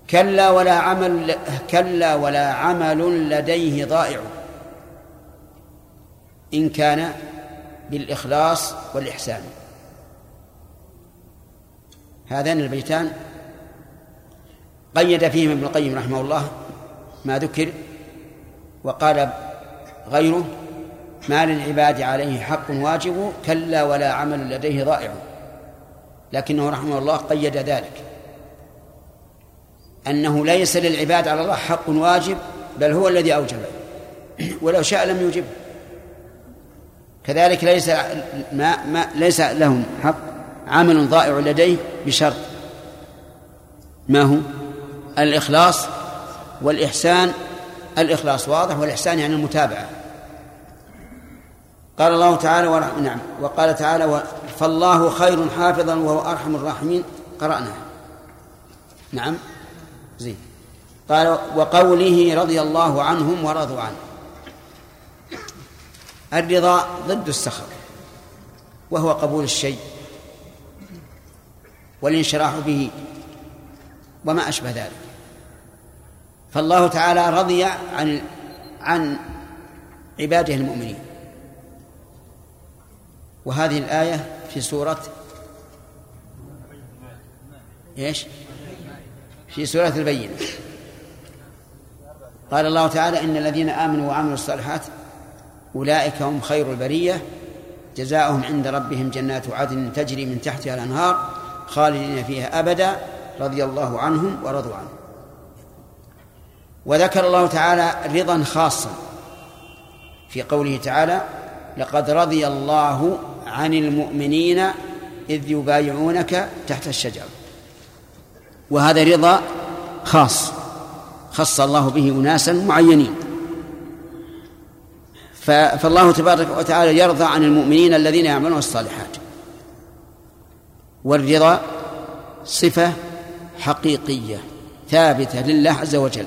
كلا ولا عمل كلا ولا عمل لديه ضائع. إن كان بالإخلاص والإحسان. هذان البيتان قيد فيهما ابن القيم رحمه الله ما ذكر وقال غيره ما للعباد عليه حق واجب كلا ولا عمل لديه ضائع. لكنه رحمه الله قيد ذلك. أنه ليس للعباد على الله حق واجب بل هو الذي أوجبه ولو شاء لم يجبه كذلك ليس ما, ما ليس لهم حق. عمل ضائع لديه بشرط. ما هو؟ الإخلاص والإحسان. الإخلاص واضح والإحسان يعني المتابعة. قال الله تعالى ورح... نعم. وقال تعالى فالله خير حافظا وهو أرحم الراحمين. قرأناها نعم. زين قال وقوله رضي الله عنهم ورضوا عنه. الرضا ضد السخط وهو قبول الشيء والانشراح به وما أشبه ذلك. فالله تعالى رضي عن عن عباده المؤمنين. وهذه الآية في سورة إيش؟ في سورة البينة. قال الله تعالى إن الذين آمنوا وعملوا الصالحات أولئك هم خير البرية. جزاؤهم عند ربهم جنات عدن تجري من تحتها الأنهار خالدين فيها أبدا رضي الله عنهم ورضوا عنه. وذكر الله تعالى رضا خاصا في قوله تعالى لقد رضي الله عن المؤمنين إذ يبايعونك تحت الشجرة. وهذا رضا خاص خص الله به أناسا معينين. فالله تبارك وتعالى يرضى عن المؤمنين الذين يعملون الصالحات. والرضا صفة حقيقية ثابتة لله عز وجل.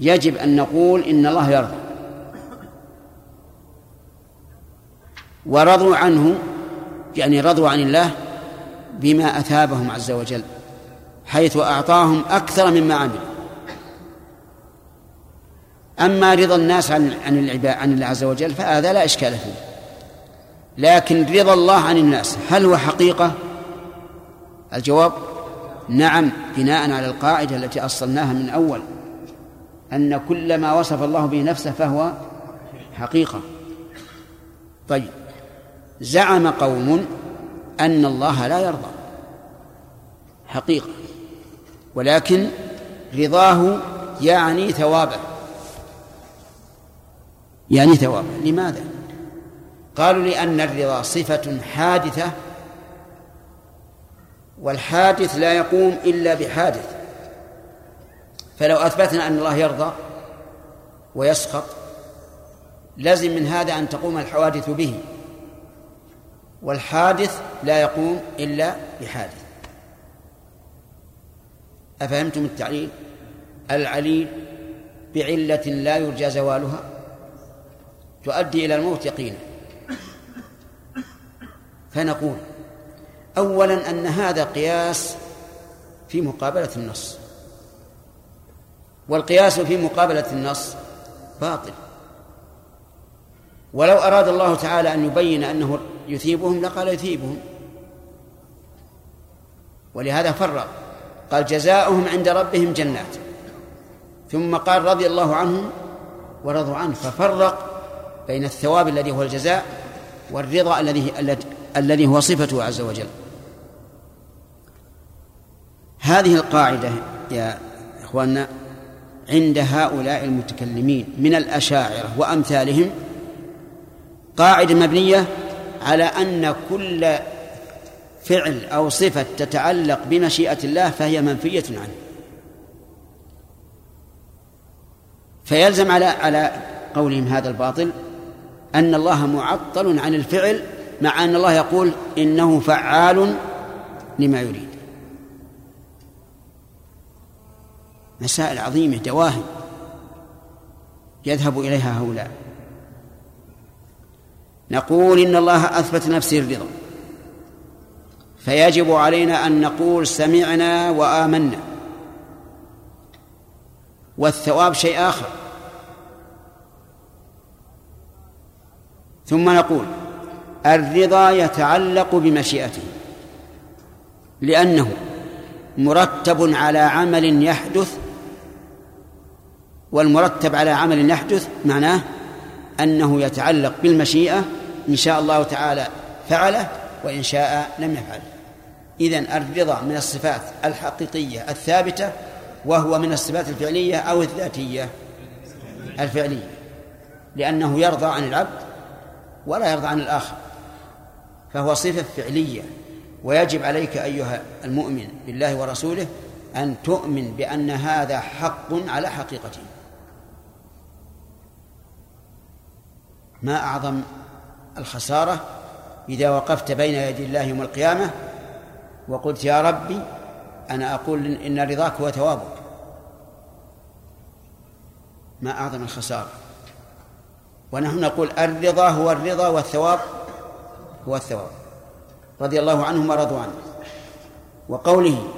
يجب أن نقول إن الله يرضى. ورضوا عنه يعني رضوا عن الله بما أثابهم عز وجل. حيث أعطاهم أكثر مما عملوا. أما رضا الناس عن عن عن الله عز وجل فهذا لا إشكال فيه. لكن رضا الله عن الناس هل هو حقيقة؟ الجواب نعم بناء على القاعدة التي أصلناها من أول أن كل ما وصف الله به نفسه فهو حقيقة. طيب زعم قوم أن الله لا يرضى. حقيقة. ولكن رضاه يعني ثوابه. يعني ثوابه. لماذا؟ قالوا لأن الرضا صفة حادثة والحادث لا يقوم إلا بحادث. فلو أثبتنا أن الله يرضى ويسخط لازم من هذا أن تقوم الحوادث به. والحادث لا يقوم إلا بحادث. أفهمتم التعليل؟ العليل بعلة لا يرجى زوالها؟ تؤدي إلى الموت يقينا. فنقول أولا أن هذا قياس في مقابلة النص. والقياس في مقابلة النص باطل. ولو أراد الله تعالى أن يبين أنه يثيبهم لقال يثيبهم. ولهذا فرق. قال جزاؤهم عند ربهم جنات. ثم قال رضي الله عنهم ورضوا عنه ففرق بين الثواب الذي هو الجزاء والرضا الذي الذي هو صفته عز وجل. هذه القاعدة يا إخواننا عند هؤلاء المتكلمين من الأشاعرة وأمثالهم قاعدة مبنية على أن كل فعل أو صفة تتعلق بمشيئة الله فهي منفية عنه. فيلزم على على قولهم هذا الباطل أن الله معطل عن الفعل مع أن الله يقول إنه فعال لما يريد. مسائل عظيمة دواهي يذهب إليها هؤلاء. نقول إن الله أثبت نفسه الرضا. فيجب علينا أن نقول سمعنا وآمنا. والثواب شيء آخر. ثم نقول الرضا يتعلق بمشيئته لأنه مرتب على عمل يحدث والمرتب على عمل يحدث معناه أنه يتعلق بالمشيئة إن شاء الله تعالى فعله وإن شاء لم يفعل إذن الرضا من الصفات الحقيقية الثابتة وهو من الصفات الفعلية أو الذاتية الفعلية لأنه يرضى عن العبد ولا يرضى عن الآخر فهو صفة فعلية. ويجب عليك أيها المؤمن بالله ورسوله أن تؤمن بأن هذا حق على حقيقته. ما أعظم الخسارة إذا وقفت بين يدي الله يوم القيامة وقلت يا ربي أنا أقول إن رضاك هو ثوابك. ما أعظم الخسارة. ونحن نقول الرضا هو الرضا والثواب هو الثواب. رضي الله عنهم ورضوا عنه. وقوله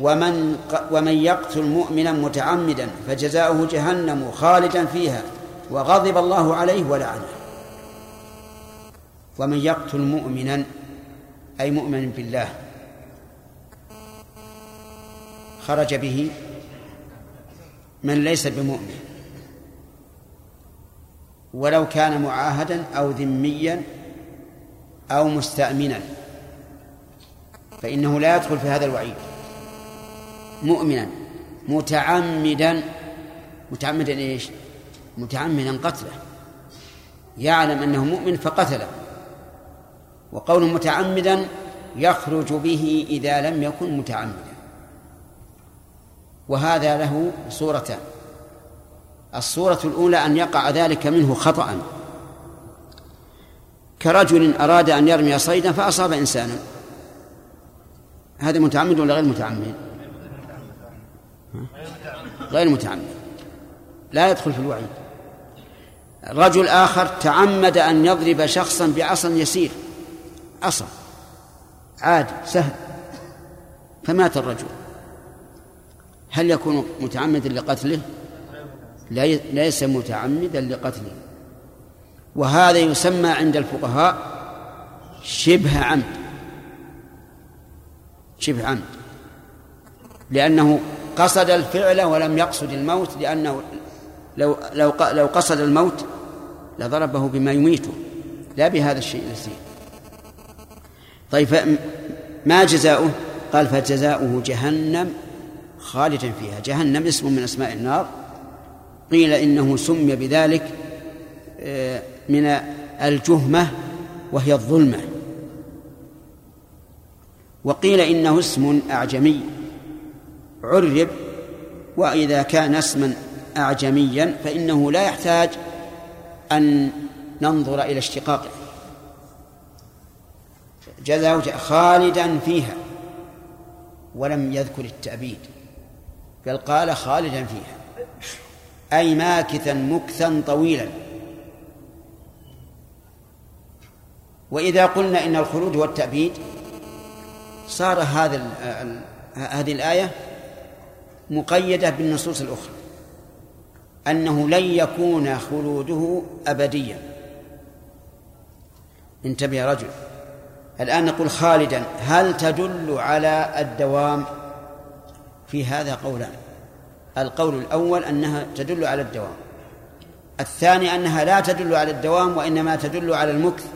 ومن ومن يقتل مؤمنا متعمدا فجزاؤه جهنم خالدا فيها وغضب الله عليه ولعنه. ومن يقتل مؤمنا أي مؤمن بالله خرج به من ليس بمؤمن. ولو كان معاهدا أو ذميا أو مستأمنا. فإنه لا يدخل في هذا الوعيد. مؤمنا متعمدا متعمدا إيش؟ متعمدا قتله. يعلم أنه مؤمن فقتله. وقول متعمدا يخرج به إذا لم يكن متعمدا. وهذا له صورتان. الصورة الأولى أن يقع ذلك منه خطأ. كرجل أراد أن يرمي صيدا فأصاب إنسانا هذا متعمد ولا غير متعمد؟ غير متعمد. لا يدخل في الوعيد. رجل آخر تعمد أن يضرب شخصا بعصا يسير. عصا. عادي سهل. فمات الرجل. هل يكون متعمدا لقتله؟ ليس متعمدا لقتله. وهذا يسمى عند الفقهاء شبه عمد. شبه عمد. لأنه قصد الفعل ولم يقصد الموت لأنه لو لو لو قصد الموت لضربه بما يميته. لا بهذا الشيء اليسير طيب ما جزاؤه؟ قال فجزاؤه جهنم. خالدا فيها. جهنم اسم من أسماء النار. قيل إنه سمي بذلك آه، من الجهمة وهي الظلمة. وقيل إنه اسم أعجمي. عرب وإذا كان اسما أعجميا فإنه لا يحتاج أن ننظر إلى اشتقاقه. جزاء خالدا فيها ولم يذكر التأبيد. بل قال خالدا فيها. أي ماكثا مكثا طويلا. وإذا قلنا إن الخلود هو التأبيد صار هذا هذه الآية مقيدة بالنصوص الأخرى. أنه لن يكون خلوده أبديا. انتبه يا رجل. الآن نقول خالدا هل تدل على الدوام في هذا قولان القول الأول أنها تدل على الدوام. الثاني أنها لا تدل على الدوام وإنما تدل على المكث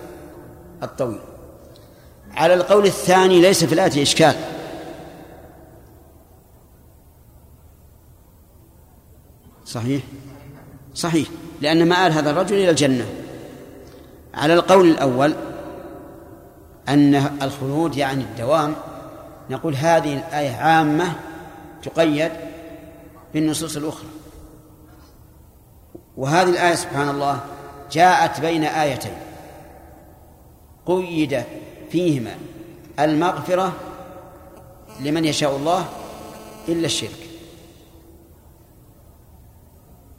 الطويل. على القول الثاني ليس في الآية إشكال. صحيح؟ صحيح. لأن مآل هذا الرجل إلى الجنة. على القول الأول أن الخلود يعني الدوام نقول هذه الآية عامة تقيد بالنصوص الأخرى. وهذه الآية سبحان الله جاءت بين آيتين. قيد فيهما المغفرة لمن يشاء الله إلا الشرك.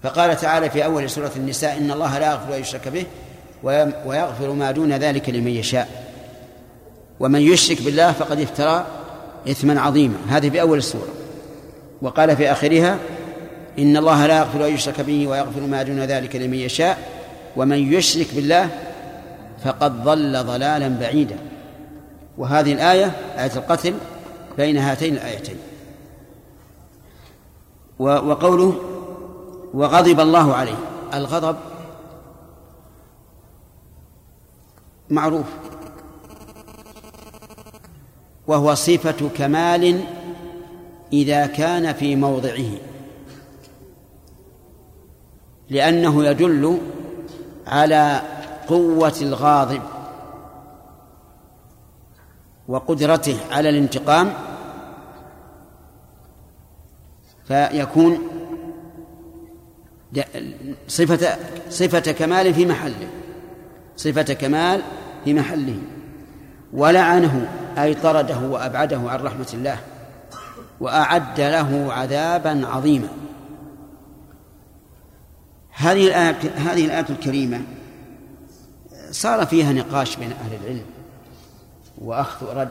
فقال تعالى في أول سورة النساء إن الله لا يغفر أن يشرك به ويغفر ما دون ذلك لمن يشاء. ومن يشرك بالله فقد افترى إثما عظيما. هذه في أول السورة وقال في آخرها إن الله لا يغفر أن يشرك به ويغفر ما دون ذلك لمن يشاء ومن يشرك بالله فقد ضل ضلالا بعيدا. وهذه الآية آية القتل بين هاتين الآيتين. وقوله وغضب الله عليه. الغضب معروف. وهو صفة كمال إذا كان في موضعه لأنه يدل على قوة الغاضب وقدرته على الانتقام فيكون صفة صفة كمال في محله صفة كمال في محله ولعنه أي طرده وأبعده عن رحمة الله. وأعد له عذابا عظيما. هذه الآية هذه الآية الكريمة صار فيها نقاش بين أهل العلم وأخذ ورد.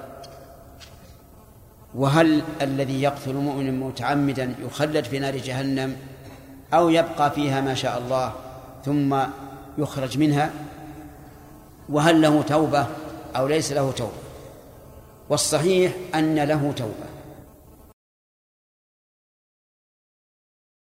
وهل الذي يقتل مؤمنا متعمدا يخلد في نار جهنم أو يبقى فيها ما شاء الله ثم يخرج منها؟ وهل له توبة أو ليس له توبة؟ والصحيح أن له توبة.